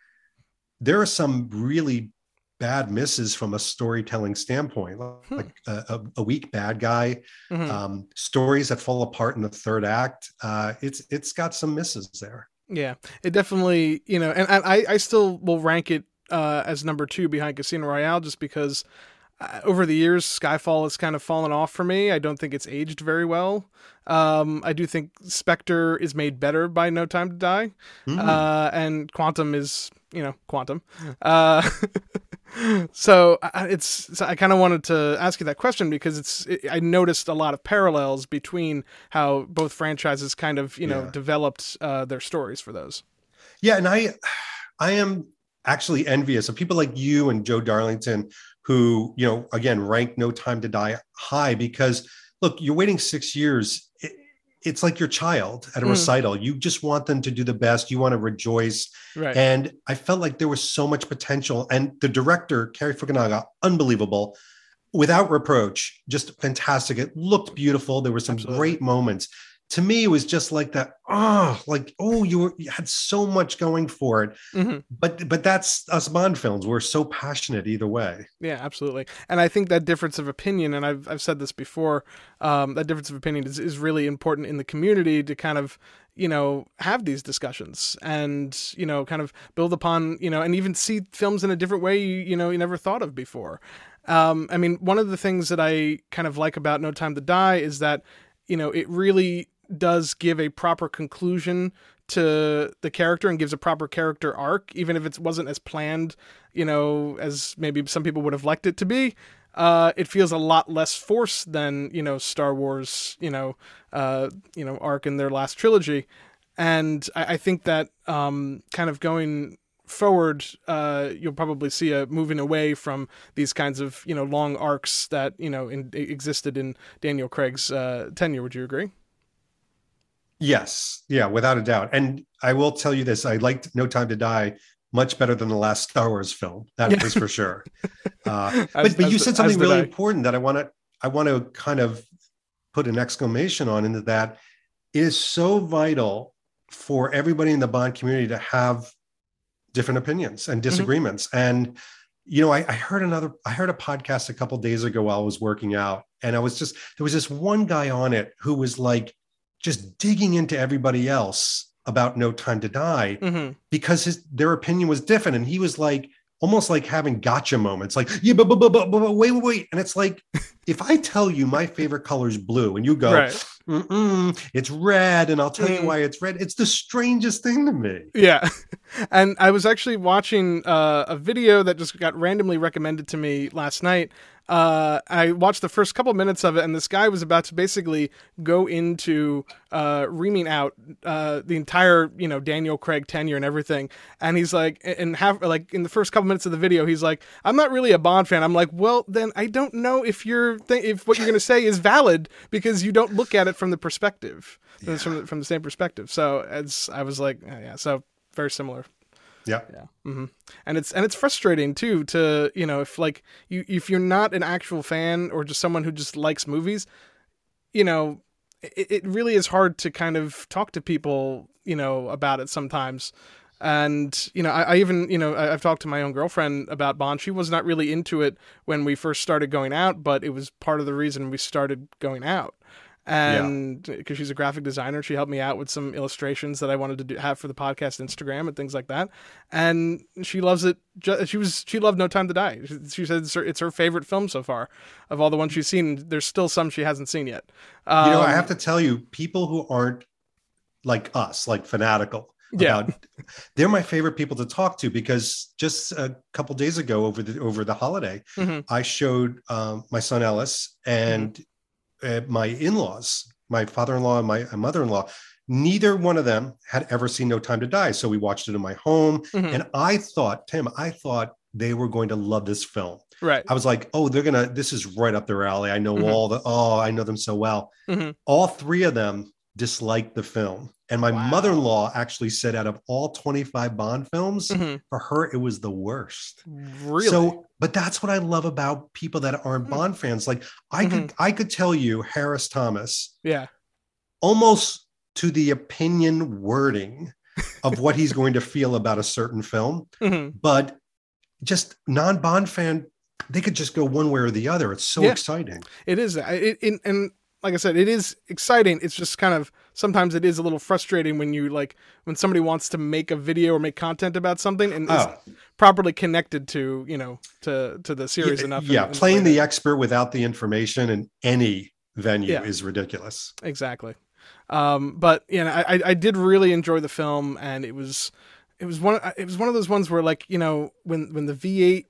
S2: there are some really bad misses from a storytelling standpoint,
S1: Hmm.
S2: like a, a, a weak bad guy,
S1: Mhm.
S2: um, stories that fall apart in the third act. Uh, it's it's got some misses there.
S1: Yeah, it definitely, you know, and, I, I still will rank it uh, as number two behind Casino Royale just because uh, over the years, Skyfall has kind of fallen off for me. I don't think it's aged very well. Um, I do think Spectre is made better by No Time to Die,
S2: Mm.
S1: uh, and Quantum is, you know, Quantum. Uh, so I- it's so I kind of wanted to ask you that question because it's it, I noticed a lot of parallels between how both franchises kind of you know
S2: Yeah.
S1: developed uh, their stories for those.
S2: Yeah, and I I am actually envious of people like you and Joe Darlington who, you know, again, ranked No Time to Die high because look, you're waiting six years. It, it's like your child at a
S1: Mm.
S2: recital. You just want them to do the best. You want to rejoice.
S1: Right.
S2: And I felt like there was so much potential. And the director, Cary Fukunaga, unbelievable, without reproach, just fantastic. It looked beautiful. There were some
S1: Absolutely.
S2: great moments. To me, it was just like that. Oh, like oh, you were you had so much going for it.
S1: Mhm.
S2: But but that's us Bond films. We're so passionate either way.
S1: Yeah, absolutely. And I think that difference of opinion, and I've I've said this before, um, that difference of opinion is, is really important in the community to kind of you know have these discussions and you know kind of build upon you know and even see films in a different way you, you know you never thought of before. Um, I mean, one of the things that I kind of like about No Time to Die is that you know it really does give a proper conclusion to the character and gives a proper character arc, even if it wasn't as planned, you know, as maybe some people would have liked it to be. Uh, it feels a lot less forced than you know Star Wars, you know, uh, you know arc in their last trilogy, and I, I think that um, kind of going forward, uh, you'll probably see a moving away from these kinds of you know long arcs that you know in, existed in Daniel Craig's uh, tenure. Would you agree?
S2: Yes, yeah, without a doubt. And I will tell you this: I liked No Time to Die much better than the last Star Wars film. That
S1: Yeah.
S2: is for sure. Uh,
S1: As-
S2: but but you said something really
S1: I.
S2: important that I want to I want to kind of put an exclamation on into that. It is so vital for everybody in the Bond community to have different opinions and
S1: Mm-hmm.
S2: disagreements. And you know, I, I heard another I heard a podcast a couple days ago while I was working out, and I was just there was this one guy on it who was like just digging into everybody else about No Time to Die
S1: hmm
S2: because his their opinion was different and he was like almost like having gotcha moments like yeah but, but, but, but, but wait wait wait and it's like if i tell you my favorite color is blue and you go
S1: Right.
S2: Mm-mm, it's red and i'll tell
S1: Mm.
S2: you why it's red it's the strangest thing to me
S1: Yeah. And I was actually watching uh, a video that just got randomly recommended to me last night. Uh, I watched the first couple minutes of it, and this guy was about to basically go into uh, reaming out uh, the entire, you know, Daniel Craig tenure and everything. And he's like, and half like in the first couple minutes of the video, he's like, "I'm not really a Bond fan." I'm like, "Well, then I don't know if you're th- if what you're going to say is valid because you don't look at it from the perspective, from the, from the same perspective." So as I was like, "Yeah, yeah." So very similar.
S2: Yeah
S1: Yeah. hmm And it's and it's frustrating too to you know if like you if you're not an actual fan or just someone who just likes movies, you know, it, it really is hard to kind of talk to people you know about it sometimes. And you know, I, I even you know I, I've talked to my own girlfriend about Bond. She was not really into it when we first started going out, but it was part of the reason we started going out. And because she's a graphic designer, she helped me out with some illustrations that I wanted to do, have for the podcast Instagram and things like that. And she loves it. She was she loved No Time to Die. She, said it's her, it's her favorite film so far of all the ones she's seen. There's still some she hasn't seen yet. Um,
S2: you know i have to tell you people who aren't like us like fanatical
S1: Yeah.
S2: about they're my favorite people to talk to because just a couple days ago over the over the holiday
S1: Mhm.
S2: i showed um, my son ellis and uh, my in-laws my father-in-law and my mother-in-law neither one of them had ever seen no time to die so we watched it in my home
S1: Mhm.
S2: and i thought tim i thought they were going to love this film
S1: right.
S2: i was like oh they're gonna this is right up their alley i know
S1: Mhm.
S2: all the oh i know them so well
S1: Mhm.
S2: all three of them disliked the film and my
S1: Wow.
S2: mother-in-law actually said out of all 25 bond films
S1: Mhm.
S2: for her it was the worst
S1: Really.
S2: so but that's what i love about people that aren't
S1: Hmm.
S2: bond fans like i
S1: Mm-hmm.
S2: could i could tell you harris thomas
S1: yeah.
S2: almost to the opinion wording of what he's going to feel about a certain film
S1: hmm
S2: but just non-bond fan they could just go one way or the other it's so
S1: Yeah.
S2: exciting
S1: It is. It, it, and like I said, it is exciting. It's just kind of sometimes it is a little frustrating when you like when somebody wants to make a video or make content about something and
S2: oh
S1: is properly connected to you know to to the series
S2: yeah,
S1: enough.
S2: yeah
S1: and
S2: playing the expert without the information in any venue
S1: Yeah.
S2: is ridiculous
S1: exactly. Um, but you know, I I- I did really enjoy the film, and it was it was one it was one of those ones where like you know when when the V8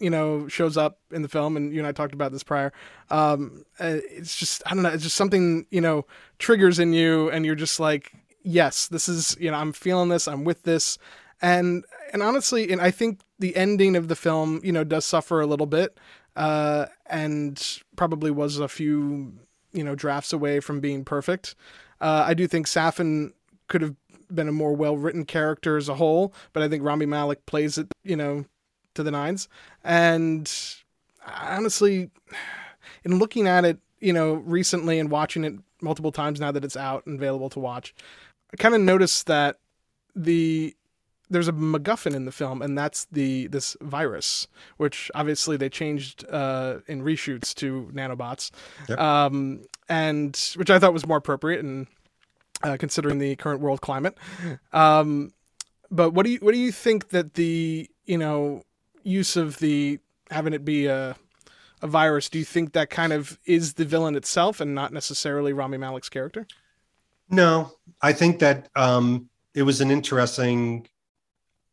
S1: you know shows up in the film and you and I talked about this prior um uh, it's just I don't know it's just something you know triggers in you and you're just like yes this is you know I'm feeling this I'm with this and and honestly and I think the ending of the film you know does suffer a little bit uh, and probably was a few you know drafts away from being perfect. Uh, I do think Safin could have been a more well written character as a whole, but I think Rami Malek plays it you know to the nines. And honestly, in looking at it, you know, recently and watching it multiple times now that it's out and available to watch, I kind of noticed that the there's a MacGuffin in the film, and that's the this virus, which obviously they changed uh, in reshoots to nanobots, yep. um, and which I thought was more appropriate and uh, considering the current world climate. Um, but what do you what do you think that the you know use of the having it be a a virus? Do you think that kind of is the villain itself and not necessarily Rami Malek's character?
S2: No, I think that um, it was an interesting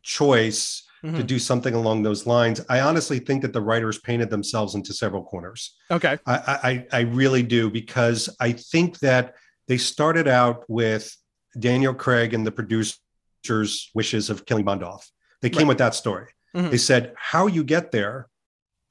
S2: choice mm-hmm. to do something along those lines. I honestly think that the writers painted themselves into several corners.
S1: Okay.
S2: I, I, I really do because I think that they started out with Daniel Craig and the producers' wishes of killing Bond off. They came right. with that story. Mm-hmm. They said, how you get there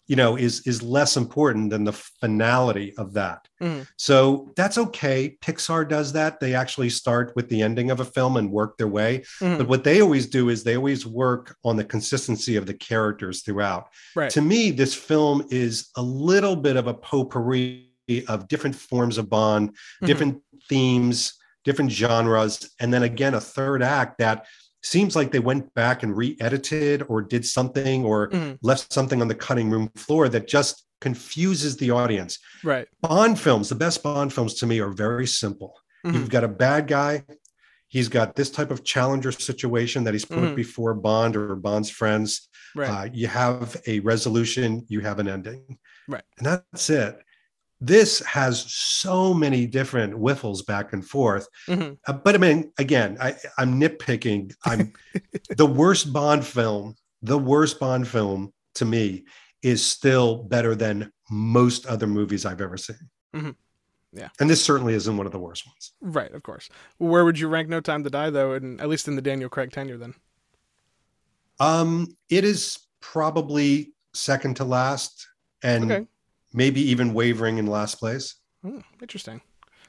S2: you know is is less important than the finality of that mm-hmm. so that's okay pixar does that they actually start with the ending of a film and work their way mm-hmm. but what they always do is they always work on the consistency of the characters throughout right. to me this film is a little bit of a potpourri of different forms of bond mm-hmm. different themes different genres and then again a third act that seems like they went back and re-edited or did something or mm-hmm. left something on the cutting room floor that just confuses the audience.
S1: Right.
S2: Bond films, the best Bond films to me are very simple. Mm-hmm. You've got a bad guy, he's got this type of challenger situation that he's put mm-hmm. before Bond or Bond's friends. Right. Uh, you have a resolution, you have an ending.
S1: Right.
S2: And that's it this has so many different whiffles back and forth. Mm-hmm. Uh, but I mean, again, I, I'm nitpicking. I'm the worst Bond film. The worst Bond film to me is still better than most other movies I've ever seen.
S1: Mm-hmm. Yeah,
S2: and this certainly isn't one of the worst ones.
S1: Right, of course. Where would you rank No Time to Die though, and at least in the Daniel Craig tenure then?
S2: Um, it is probably second to last, and okay maybe even wavering in last place.
S1: Hmm, interesting.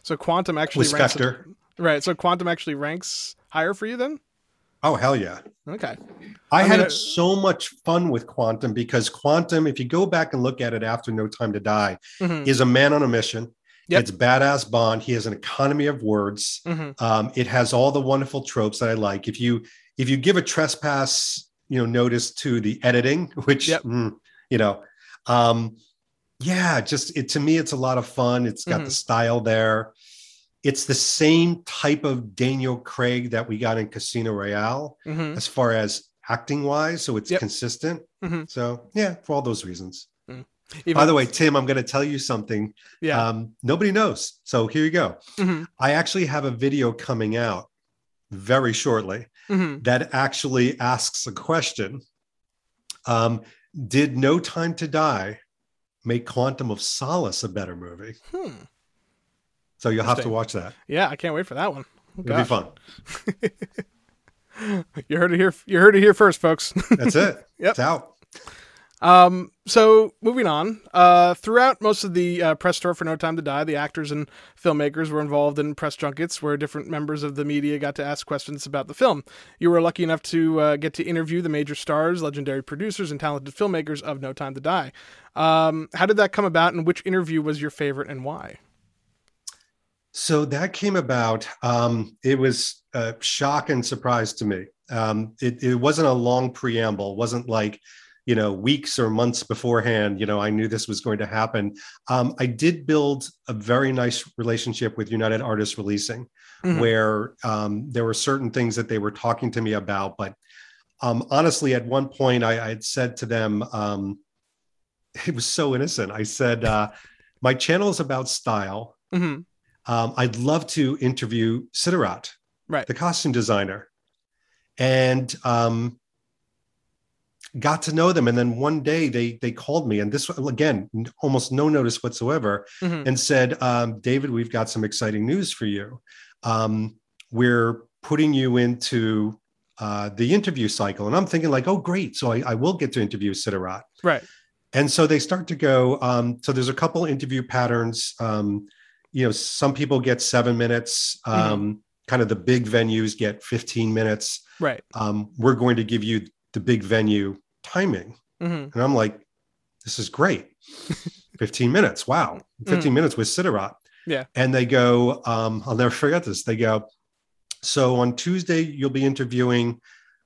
S1: So quantum actually
S2: with ranks
S1: right. So quantum actually ranks higher for you then.
S2: Oh hell yeah!
S1: Okay.
S2: I, I had so much fun with Quantum because Quantum, if you go back and look at it after No Time to Die, mm-hmm. is a man on a mission. Yep. It's badass Bond. He has an economy of words. Mm-hmm. Um, it has all the wonderful tropes that I like. If you if you give a trespass, you know, notice to the editing, which yep. mm, you know, um, yeah, just it to me, it's a lot of fun. It's got mm-hmm. the style there. It's the same type of Daniel Craig that we got in Casino Royale mm-hmm. as far as acting wise. So it's yep. consistent. Mm-hmm. So yeah, for all those reasons. Mm. Even By the way, Tim, I'm going to tell you something.
S1: Yeah.
S2: Um, nobody knows. So here you go. Mm-hmm. I actually have a video coming out very shortly mm-hmm. that actually asks a question. Um, did No Time to Die make Quantum of Solace a better movie.
S1: Hmm.
S2: So you'll have to watch that.
S1: Yeah, I can't wait for that one.
S2: Oh, It'll be fun.
S1: you heard it here. You heard it here first, folks.
S2: That's it.
S1: yep.
S2: It's out.
S1: Um, so moving on, uh, throughout most of the uh, press tour for No Time to Die, the actors and filmmakers were involved in press junkets where different members of the media got to ask questions about the film. You were lucky enough to uh, get to interview the major stars, legendary producers, and talented filmmakers of No Time to Die. Um, how did that come about, and which interview was your favorite, and why?
S2: So that came about. Um, it was a shock and surprise to me. Um, it, it wasn't a long preamble. It wasn't like you know weeks or months beforehand you know i knew this was going to happen. Um, i did build a very nice relationship with united artists releasing mm-hmm. where um, there were certain things that they were talking to me about but um, honestly at one point i, I had said to them um, it was so innocent. I said uh, my channel is about style. Mm-hmm. Um, i'd love to interview Suttirat,
S1: right.
S2: the costume designer. And um, got to know them and then one day they they called me and this again almost no notice whatsoever mm-hmm. and said um, david we've got some exciting news for you um, we're putting you into uh, the interview cycle and i'm thinking like oh great so i, I will get to interview Suttirat.
S1: right
S2: and so they start to go. Um, so there's a couple interview patterns. Um, you know, some people get seven minutes.
S1: Mm-hmm.
S2: Um, Kind of the big venues get 15 minutes.
S1: Right.
S2: Um, we're going to give you the big venue timing.
S1: hmm
S2: And I'm like, this is great. 15 minutes. Wow. 15 minutes with Suttirat.
S1: Yeah.
S2: And they go, um, I'll never forget this. They go, so on Tuesday, you'll be interviewing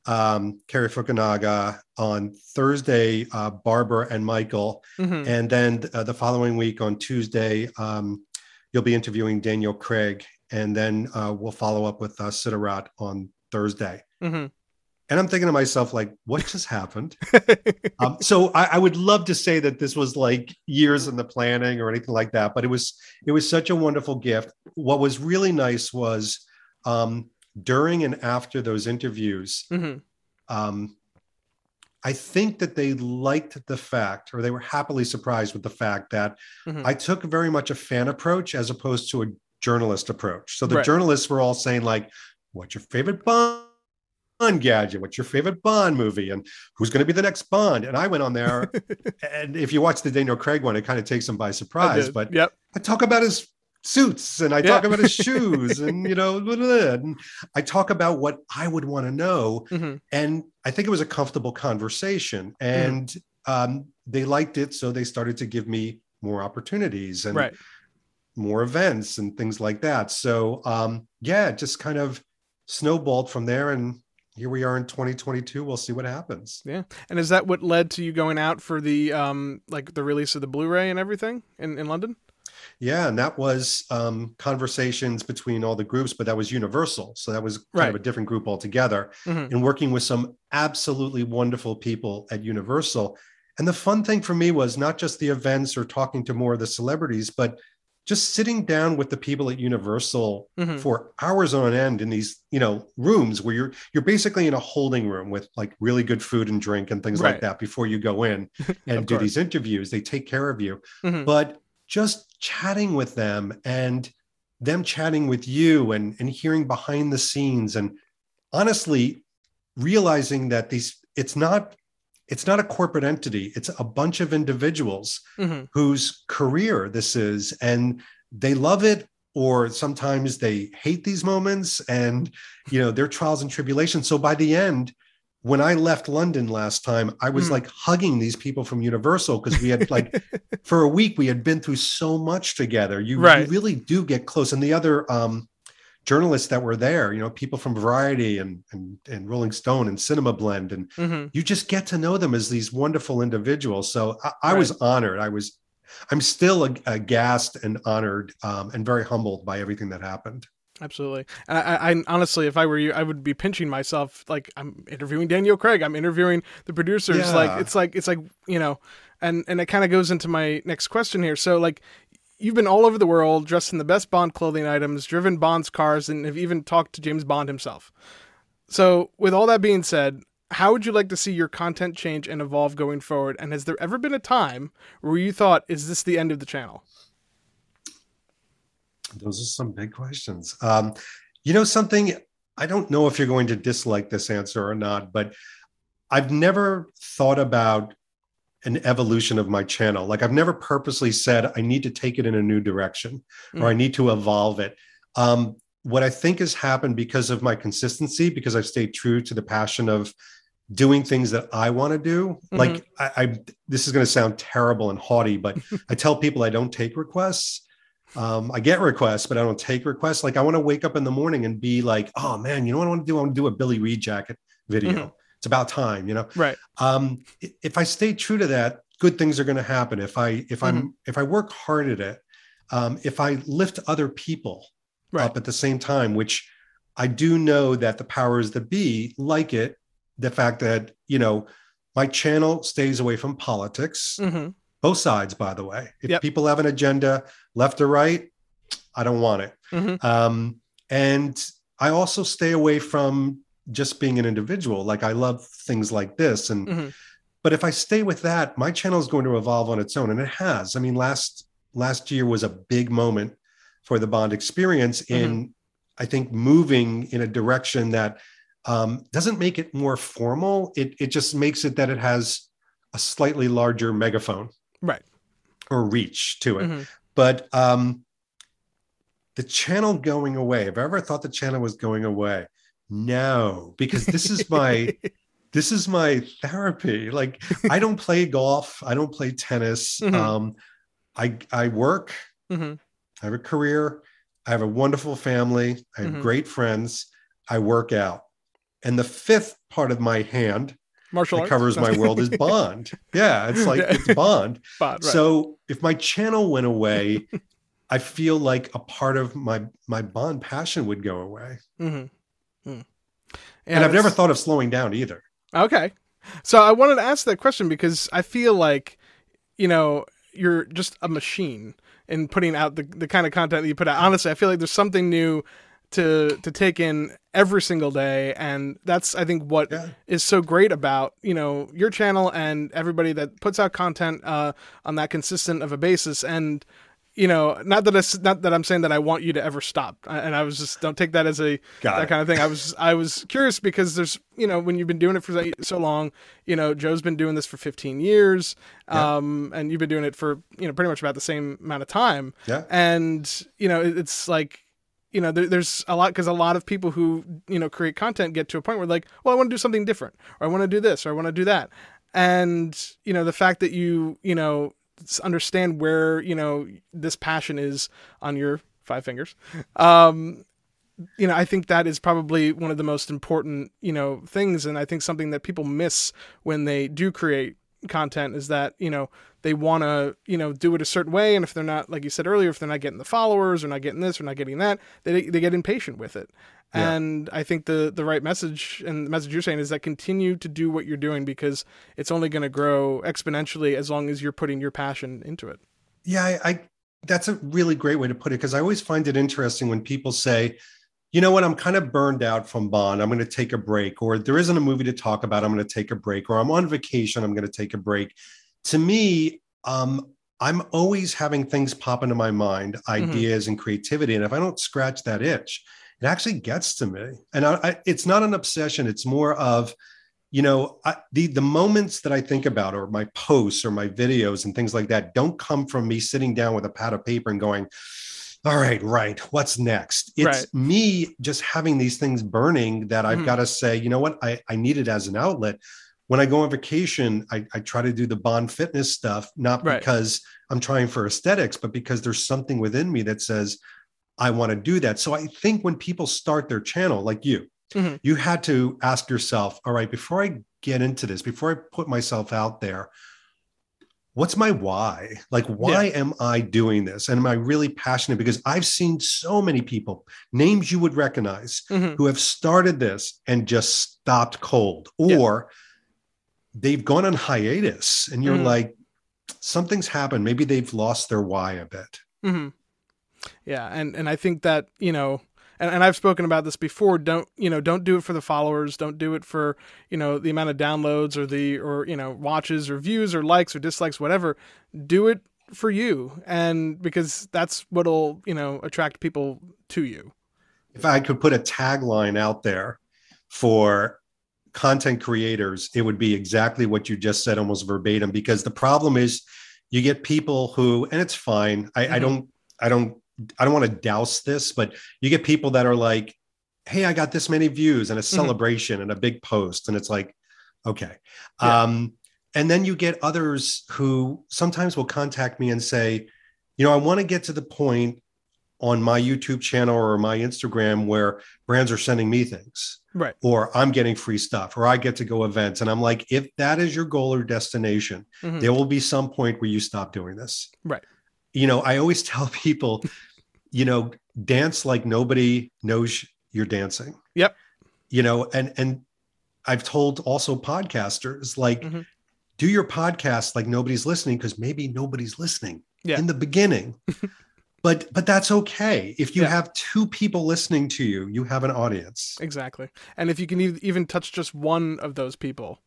S2: um, Cary Fukunaga. On Thursday, uh, Barbara and Michael.
S1: hmm
S2: And then uh, the following week on Tuesday, um, you'll be interviewing Daniel Craig. And then uh, we'll follow up with uh, on Thursday.
S1: hmm
S2: And I'm thinking to myself, like, what just happened? um, so I, I would love to say that this was like years in the planning or anything like that, but it was it was such a wonderful gift. What was really nice was um, during and after those interviews,
S1: hmm
S2: um, I think that they liked the fact, or they were happily surprised with the fact that
S1: Mhm.
S2: I took very much a fan approach as opposed to a journalist approach. So the
S1: Right.
S2: journalists were all saying like, "What's your favorite Bond gadget? What's your favorite Bond movie? And who's going to be the next Bond?" And I went on there, and if you watch the Daniel Craig one, it kind of takes them by surprise. But
S1: yep.
S2: I talk about his suits and I
S1: Yeah.
S2: talk about his shoes and you know blah, blah, blah. and I talk about what I would want to know
S1: hmm
S2: and I think it was a comfortable conversation and um, they liked it so they started to give me more opportunities and
S1: Right.
S2: more events and things like that so um, yeah just kind of snowballed from there and here we are in 2022 we'll see what happens
S1: Yeah. And is that what led to you going out for the um like the release of the Blu-ray and everything in, in London?
S2: Yeah, and that was um, conversations between all the groups, but that was Universal, so that was kind
S1: Right.
S2: of a different group altogether.
S1: Mhm.
S2: And working with some absolutely wonderful people at Universal, and the fun thing for me was not just the events or talking to more of the celebrities, but just sitting down with the people at Universal
S1: Mhm.
S2: for hours on end in these, you know, rooms where you're you're basically in a holding room with like really good food and drink and things
S1: Right.
S2: like that before you go in and do
S1: course.
S2: these interviews. They take care of you
S1: Mhm.
S2: but just chatting with them and them chatting with you and, and hearing behind the scenes and honestly realizing that these it's not it's not a corporate entity it's a bunch of individuals
S1: Mhm.
S2: whose career this is and they love it or sometimes they hate these moments and you know their trials and tribulations so by the end when i left london last time i was
S1: Mm.
S2: like hugging these people from universal because we had like for a week we had been through so much together you, you really do get close and the other um journalists that were there you know people from variety and and, and rolling stone and cinema blend and
S1: Mhm.
S2: you just get to know them as these wonderful individuals. So I, I was honored. I was, I'm still aghast and honored um, and very humbled by everything that happened.
S1: Absolutely. And I, I, I honestly, if I were you, I would be pinching myself. Like I'm interviewing Daniel Craig. I'm interviewing the producers.
S2: Yeah.
S1: Like it's like it's like you know, and and it kind of goes into my next question here. So like. You've been all over the world, dressed in the best Bond clothing items, driven Bond's cars, and have even talked to James Bond himself. So, with all that being said, how would you like to see your content change and evolve going forward? And has there ever been a time where you thought, "Is this the end of the channel?"
S2: Those are some big questions. Um, you know, something, I don't know if you're going to dislike this answer or not, but I've never thought about an evolution of my channel. Like I've never purposely said, I need to take it in a new direction or I need to evolve it. Um, what I think has happened because of my consistency, because I've stayed true to the passion of doing things that I want to do. Like I, I, this is going to sound terrible and haughty, but I tell people I don't take requests. Um, I get requests, but I don't take requests. Like I want to wake up in the morning and be like, oh man, you know what I want to do? I want to do a Billy Reid jacket video.
S1: Mhm.
S2: It's about time, you know.
S1: Right.
S2: Um, if I stay true to that, good things are going to happen. If I if I'm if I work hard at it, um, if I lift other people
S1: Right.
S2: up at the same time, which I do know that the powers that be like it. The fact that you know my channel stays away from politics
S1: hmm
S2: both sides by the way if
S1: Yep.
S2: people have an agenda left or right i don't want it
S1: hmm
S2: um, and i also stay away from just being an individual like i love things like this and
S1: hmm
S2: but if i stay with that my channel is going to evolve on its own and it has i mean last last year was a big moment for the bond experience in i think moving in a direction that um, doesn't make it more formal it, it just makes it that it has a slightly larger megaphone
S1: Right.
S2: or reach to it.
S1: Mhm.
S2: But um, the channel going away, if I ever thought the channel was going away, no, because this is my this is my therapy. Like I don't play golf, I don't play tennis.
S1: Mhm.
S2: Um, I I work,
S1: Mhm.
S2: I have a career, I have a wonderful family, I have
S1: Mhm.
S2: great friends, I work out. And the fifth part of my hand
S1: Martial
S2: that
S1: arts
S2: covers my world is Bond. Yeah, it's like it's Bond.
S1: Bond, right.
S2: So if my channel went away, I feel like a part of my my Bond passion would go away.
S1: Mm.
S2: and I've never thought of slowing down either.
S1: Okay. So I wanted to ask that question because I feel like, you know, you're just a machine in putting out the, the kind of content that you put out. Honestly, I feel like there's something new to to take in every single day and that's I think what is
S2: Yeah.
S1: so great about, you know, your channel and everybody that puts out content uh on that consistent of a basis and you know, not that I, not that I'm saying that I want you to ever stop, and I was just don't take that as a
S2: Got
S1: that
S2: it.
S1: kind of thing. I was I was curious because there's you know when you've been doing it for so- long, you know Joe's been doing this for 15 years,
S2: Yeah.
S1: um, and you've been doing it for you know pretty much about the same amount of time,
S2: Yeah.
S1: and you know it, it's like you know there, there's a lot because a lot of people who you know create content get to a point where like well I want to do something different or I want to do this or I want to do that, and you know the fact that you you know understand where you know this passion is on your five fingers. Um you know i think that is probably one of the most important you know things. And i think something that people miss when they do create content is that you know they want to you know do it a certain way. And if they're not like you said earlier if they're not getting the followers or not getting this or not getting that they, they get impatient with it
S2: Yeah.
S1: and i think the the right message and the message you're saying is that continue to do what you're doing because it's only going to grow exponentially as long as you're putting your passion into it
S2: Yeah, I, I that's a really great way to put it because I always find it interesting when people say, you know what, I'm kind of burned out from Bond. I'm going to take a break, or there isn't a movie to talk about. I'm going to take a break, or I'm on vacation. I'm going to take a break. To me, um, I'm always having things pop into my mind, ideas and creativity. And if I don't scratch that itch, it actually gets to me. And I, I, it's not an obsession. It's more of, you know, I, the the moments that I think about, or my posts, or my videos, and things like that, don't come from me sitting down with a pad of paper and going, "All right, right, what's next?" It's
S1: Right.
S2: me just having these things burning that I've
S1: Mhm.
S2: got to say, you know what, I I need it as an outlet. When I go on vacation, I, I try to do the Bond fitness stuff, not
S1: Right.
S2: because I'm trying for aesthetics, but because there's something within me that says, I want to do that. So I think when people start their channel, like you,
S1: Mhm.
S2: you had to ask yourself, all right, before I get into this, before I put myself out there, what's my why? Like, why am I doing this? And am I really passionate? Because I've seen so many people, names you would recognize,
S1: Mhm.
S2: who have started this and just stopped cold,
S1: Yeah.
S2: or they've gone on hiatus, and you're
S1: Mhm.
S2: like, something's happened. Maybe they've lost their why a bit.
S1: Yeah, and and I think that you know, and, and I've spoken about this before. Don't you know? Don't do it for the followers. Don't do it for you know the amount of downloads or the or you know watches or views or likes or dislikes, whatever. Do it for you, and because that's what'll you know attract people to you.
S2: if I could put a tagline out there for content creators, it would be exactly what you just said, almost verbatim. Because the problem is, you get people who, and it's fine. I, I
S1: Mhm.
S2: don't, I don't, I don't want to douse this, but you get people that are like, "Hey, I got this many views and a celebration and a big post," and it's like, okay.
S1: Yeah.
S2: Um, and then you get others who sometimes will contact me and say, you know, I want to get to the point on my YouTube channel or my Instagram where brands are sending me things
S1: Right.
S2: or I'm getting free stuff or I get to go events. And I'm like, if that is your goal or destination,
S1: Mhm.
S2: there will be some point where you stop doing this.
S1: Right.
S2: You know, I always tell people, you know, dance like nobody knows you're dancing.
S1: Yep.
S2: You know, and and I've told also podcasters like
S1: Mhm.
S2: do your podcast like nobody's listening because maybe nobody's listening
S1: Yeah.
S2: in the beginning. but but that's okay. If you
S1: Yeah.
S2: have two people listening to you, you have an audience.
S1: Exactly. And if you can even touch just one of those people,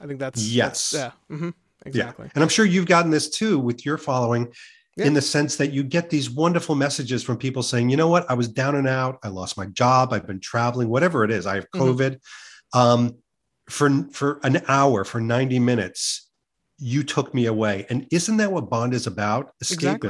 S1: I think that's
S2: Yes.
S1: that's- yeah. hmm Exactly.
S2: Yeah. And I'm sure you've gotten this too with your following
S1: Yeah.
S2: in the sense that you get these wonderful messages from people saying, you know what, I was down and out. I lost my job. I've been traveling, whatever it is. I have
S1: Mhm.
S2: COVID. Um, for, for an hour, for 90 minutes, you took me away. And isn't that what Bond is about?
S1: Exactly.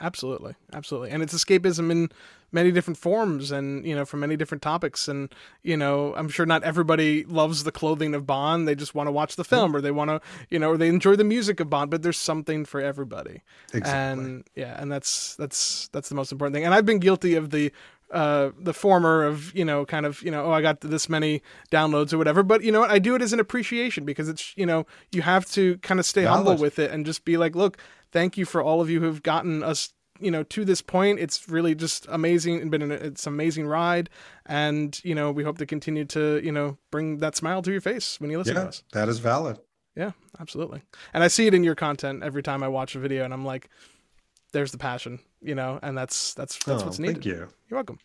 S1: Absolutely, absolutely, and it's escapism in many different forms, and you know, from many different topics. And you know, I'm sure not everybody loves the clothing of Bond. They just want to watch the film, or they want to, you know, or they enjoy the music of Bond. But there's something for everybody.
S2: Exactly.
S1: And yeah, and that's that's that's the most important thing. And I've been guilty of the uh the former of you know kind of you know oh i got this many downloads or whatever but you know what i do it as an appreciation because it's you know you have to kind of stay humble with it and just be like look thank you for all of you who've gotten us you know to this point it's really just amazing and been an it's an amazing ride and you know we hope to continue to you know bring that smile to your face when you listen to us
S2: that is valid.
S1: yeah absolutely and i see it in your content every time i watch a video and i'm like there's the passion you know and that's that's that's
S2: oh,
S1: what's needed
S2: thank you.
S1: you're welcome.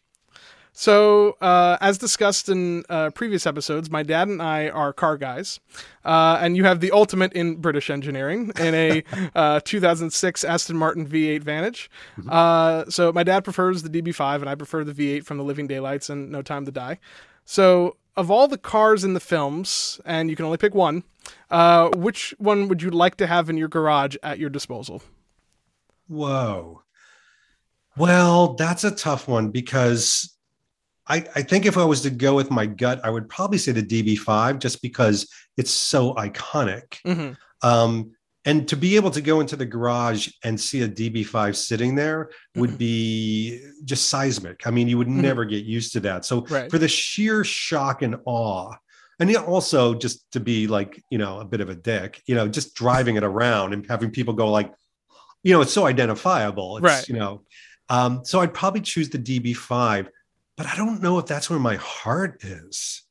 S1: So, uh, as discussed in uh, previous episodes, my dad and I are car guys, uh, and you have the ultimate in British engineering in a uh, 2006 Aston Martin V8 Vantage. Uh, so, my dad prefers the DB5, and I prefer the V8 from the Living Daylights and No Time to Die. So, of all the cars in the films, and you can only pick one, uh, which one would you like to have in your garage at your disposal?
S2: Whoa. Well, that's a tough one because I, I think if I was to go with my gut, I would probably say the DB5 just because it's so iconic.
S1: hmm
S2: Um, and to be able to go into the garage and see a DB5 sitting there would
S1: Mhm.
S2: be just seismic. I mean, you would
S1: Mhm.
S2: never get used to that. So
S1: Right.
S2: for the sheer shock and awe, and also just to be like, you know, a bit of a dick, you know, just driving it around and having people go like, you know, it's so identifiable. It's,
S1: Right.
S2: you know, um, so I'd probably choose the DB5, but I don't know if that's where my heart is.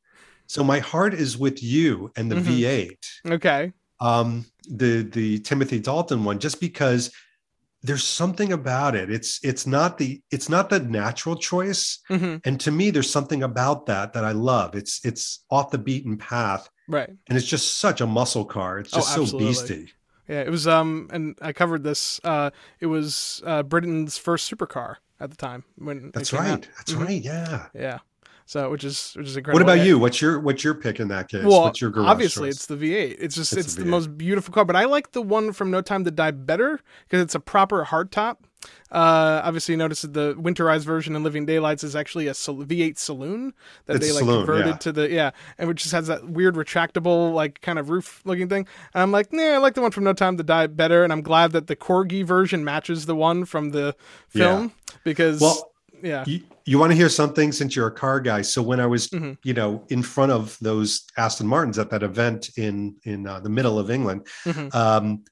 S2: So my heart is with you and the
S1: Mhm.
S2: V8
S1: Okay.
S2: um the the timothy dalton one just because there's something about it it's it's not the it's not the natural choice
S1: hmm
S2: and to me there's something about that that i love it's it's off the beaten path
S1: Right.
S2: and it's just such a muscle car it's
S1: Oh,
S2: just so
S1: absolutely.
S2: beastie
S1: Yeah, it was um and I covered this uh it was uh Britain's first supercar at the time when
S2: that's right
S1: out.
S2: that's
S1: Mhm.
S2: right yeah
S1: Yeah. So which is which is incredible.
S2: what about you what's your what's your pick in that case
S1: Well,
S2: what's your
S1: obviously
S2: choice?
S1: it's the V8. It's just
S2: It's
S1: it's,
S2: the
S1: the most beautiful car, but I like the one from No Time to Die better because it's a proper hardtop. Uh, obviously, you notice that the winterized version in Living Daylights is actually a sal- V8 saloon that
S2: It's
S1: they like
S2: saloon,
S1: converted
S2: yeah.
S1: to the yeah, and which just has that weird retractable like kind of roof looking thing. And I'm like, nah, I like the one from No Time to Die better, and I'm glad that the corgi version matches the one from the film because
S2: well
S1: yeah,
S2: you, you want to hear something since you're a car guy so when i was
S1: Mhm.
S2: you know in front of those aston martins at that event in in uh, the middle of england
S1: Mhm.
S2: um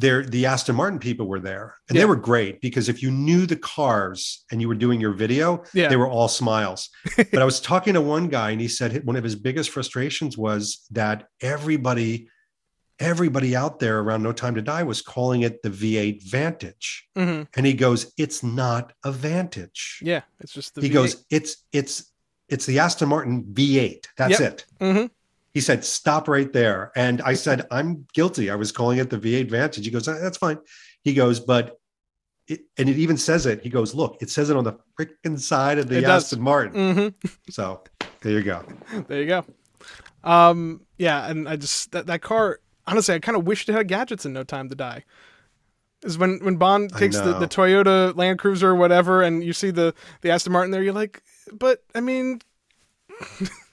S2: there the aston martin people were there and
S1: Yeah.
S2: they were great because if you knew the cars and you were doing your video
S1: yeah,
S2: they were all smiles. But i was talking to one guy and he said one of his biggest frustrations was that everybody everybody out there around no time to die was calling it the v8 vantage.
S1: Hmm
S2: and he goes it's not a vantage.
S1: Yeah. It's just the
S2: he goes it's it's it's the aston martin v8 that's it.
S1: Hmm
S2: he said stop right there and i said i'm guilty i was calling it the v8 vantage he goes "Uh, that's fine he goes but it, and it even says it he goes look it says it on the freaking side of the
S1: It does.
S2: aston martin
S1: hmm
S2: so there you go
S1: There you go. Um, yeah, and I just that, that car. Honestly, I kind of wished it had gadgets in No Time to Die. Is when when Bond takes the, the Toyota Land Cruiser or whatever, and you see the the Aston Martin there, you're like, but I mean,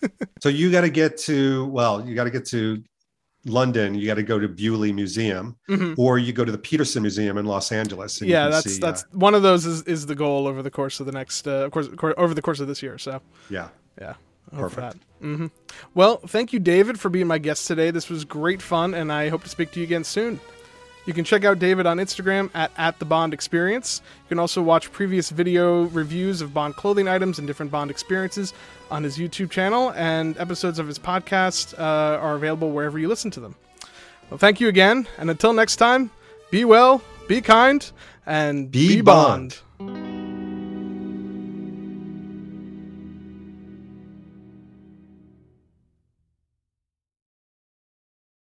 S2: so you got to get to well you got to get to london you got to go to Beaulieu museum
S1: mhm.
S2: or you go to the Petersen museum in los angeles
S1: yeah, that's
S2: see,
S1: that's
S2: uh,
S1: one of those is is the goal over the course of the next, uh, of course, over the course of this year. So
S2: yeah
S1: yeah, I hope for
S2: Perfect.
S1: that. hmm Well, thank you, David, for being my guest today. This was great fun, and I hope to speak to you again soon. You can check out David on Instagram at, at the Bond Experience. You can also watch previous video reviews of Bond clothing items and different Bond experiences on his YouTube channel, and episodes of his podcast uh, are available wherever you listen to them. Well, thank you again, and until next time, be well, be kind, and
S2: Be
S1: be,
S2: Bond.
S1: Bond.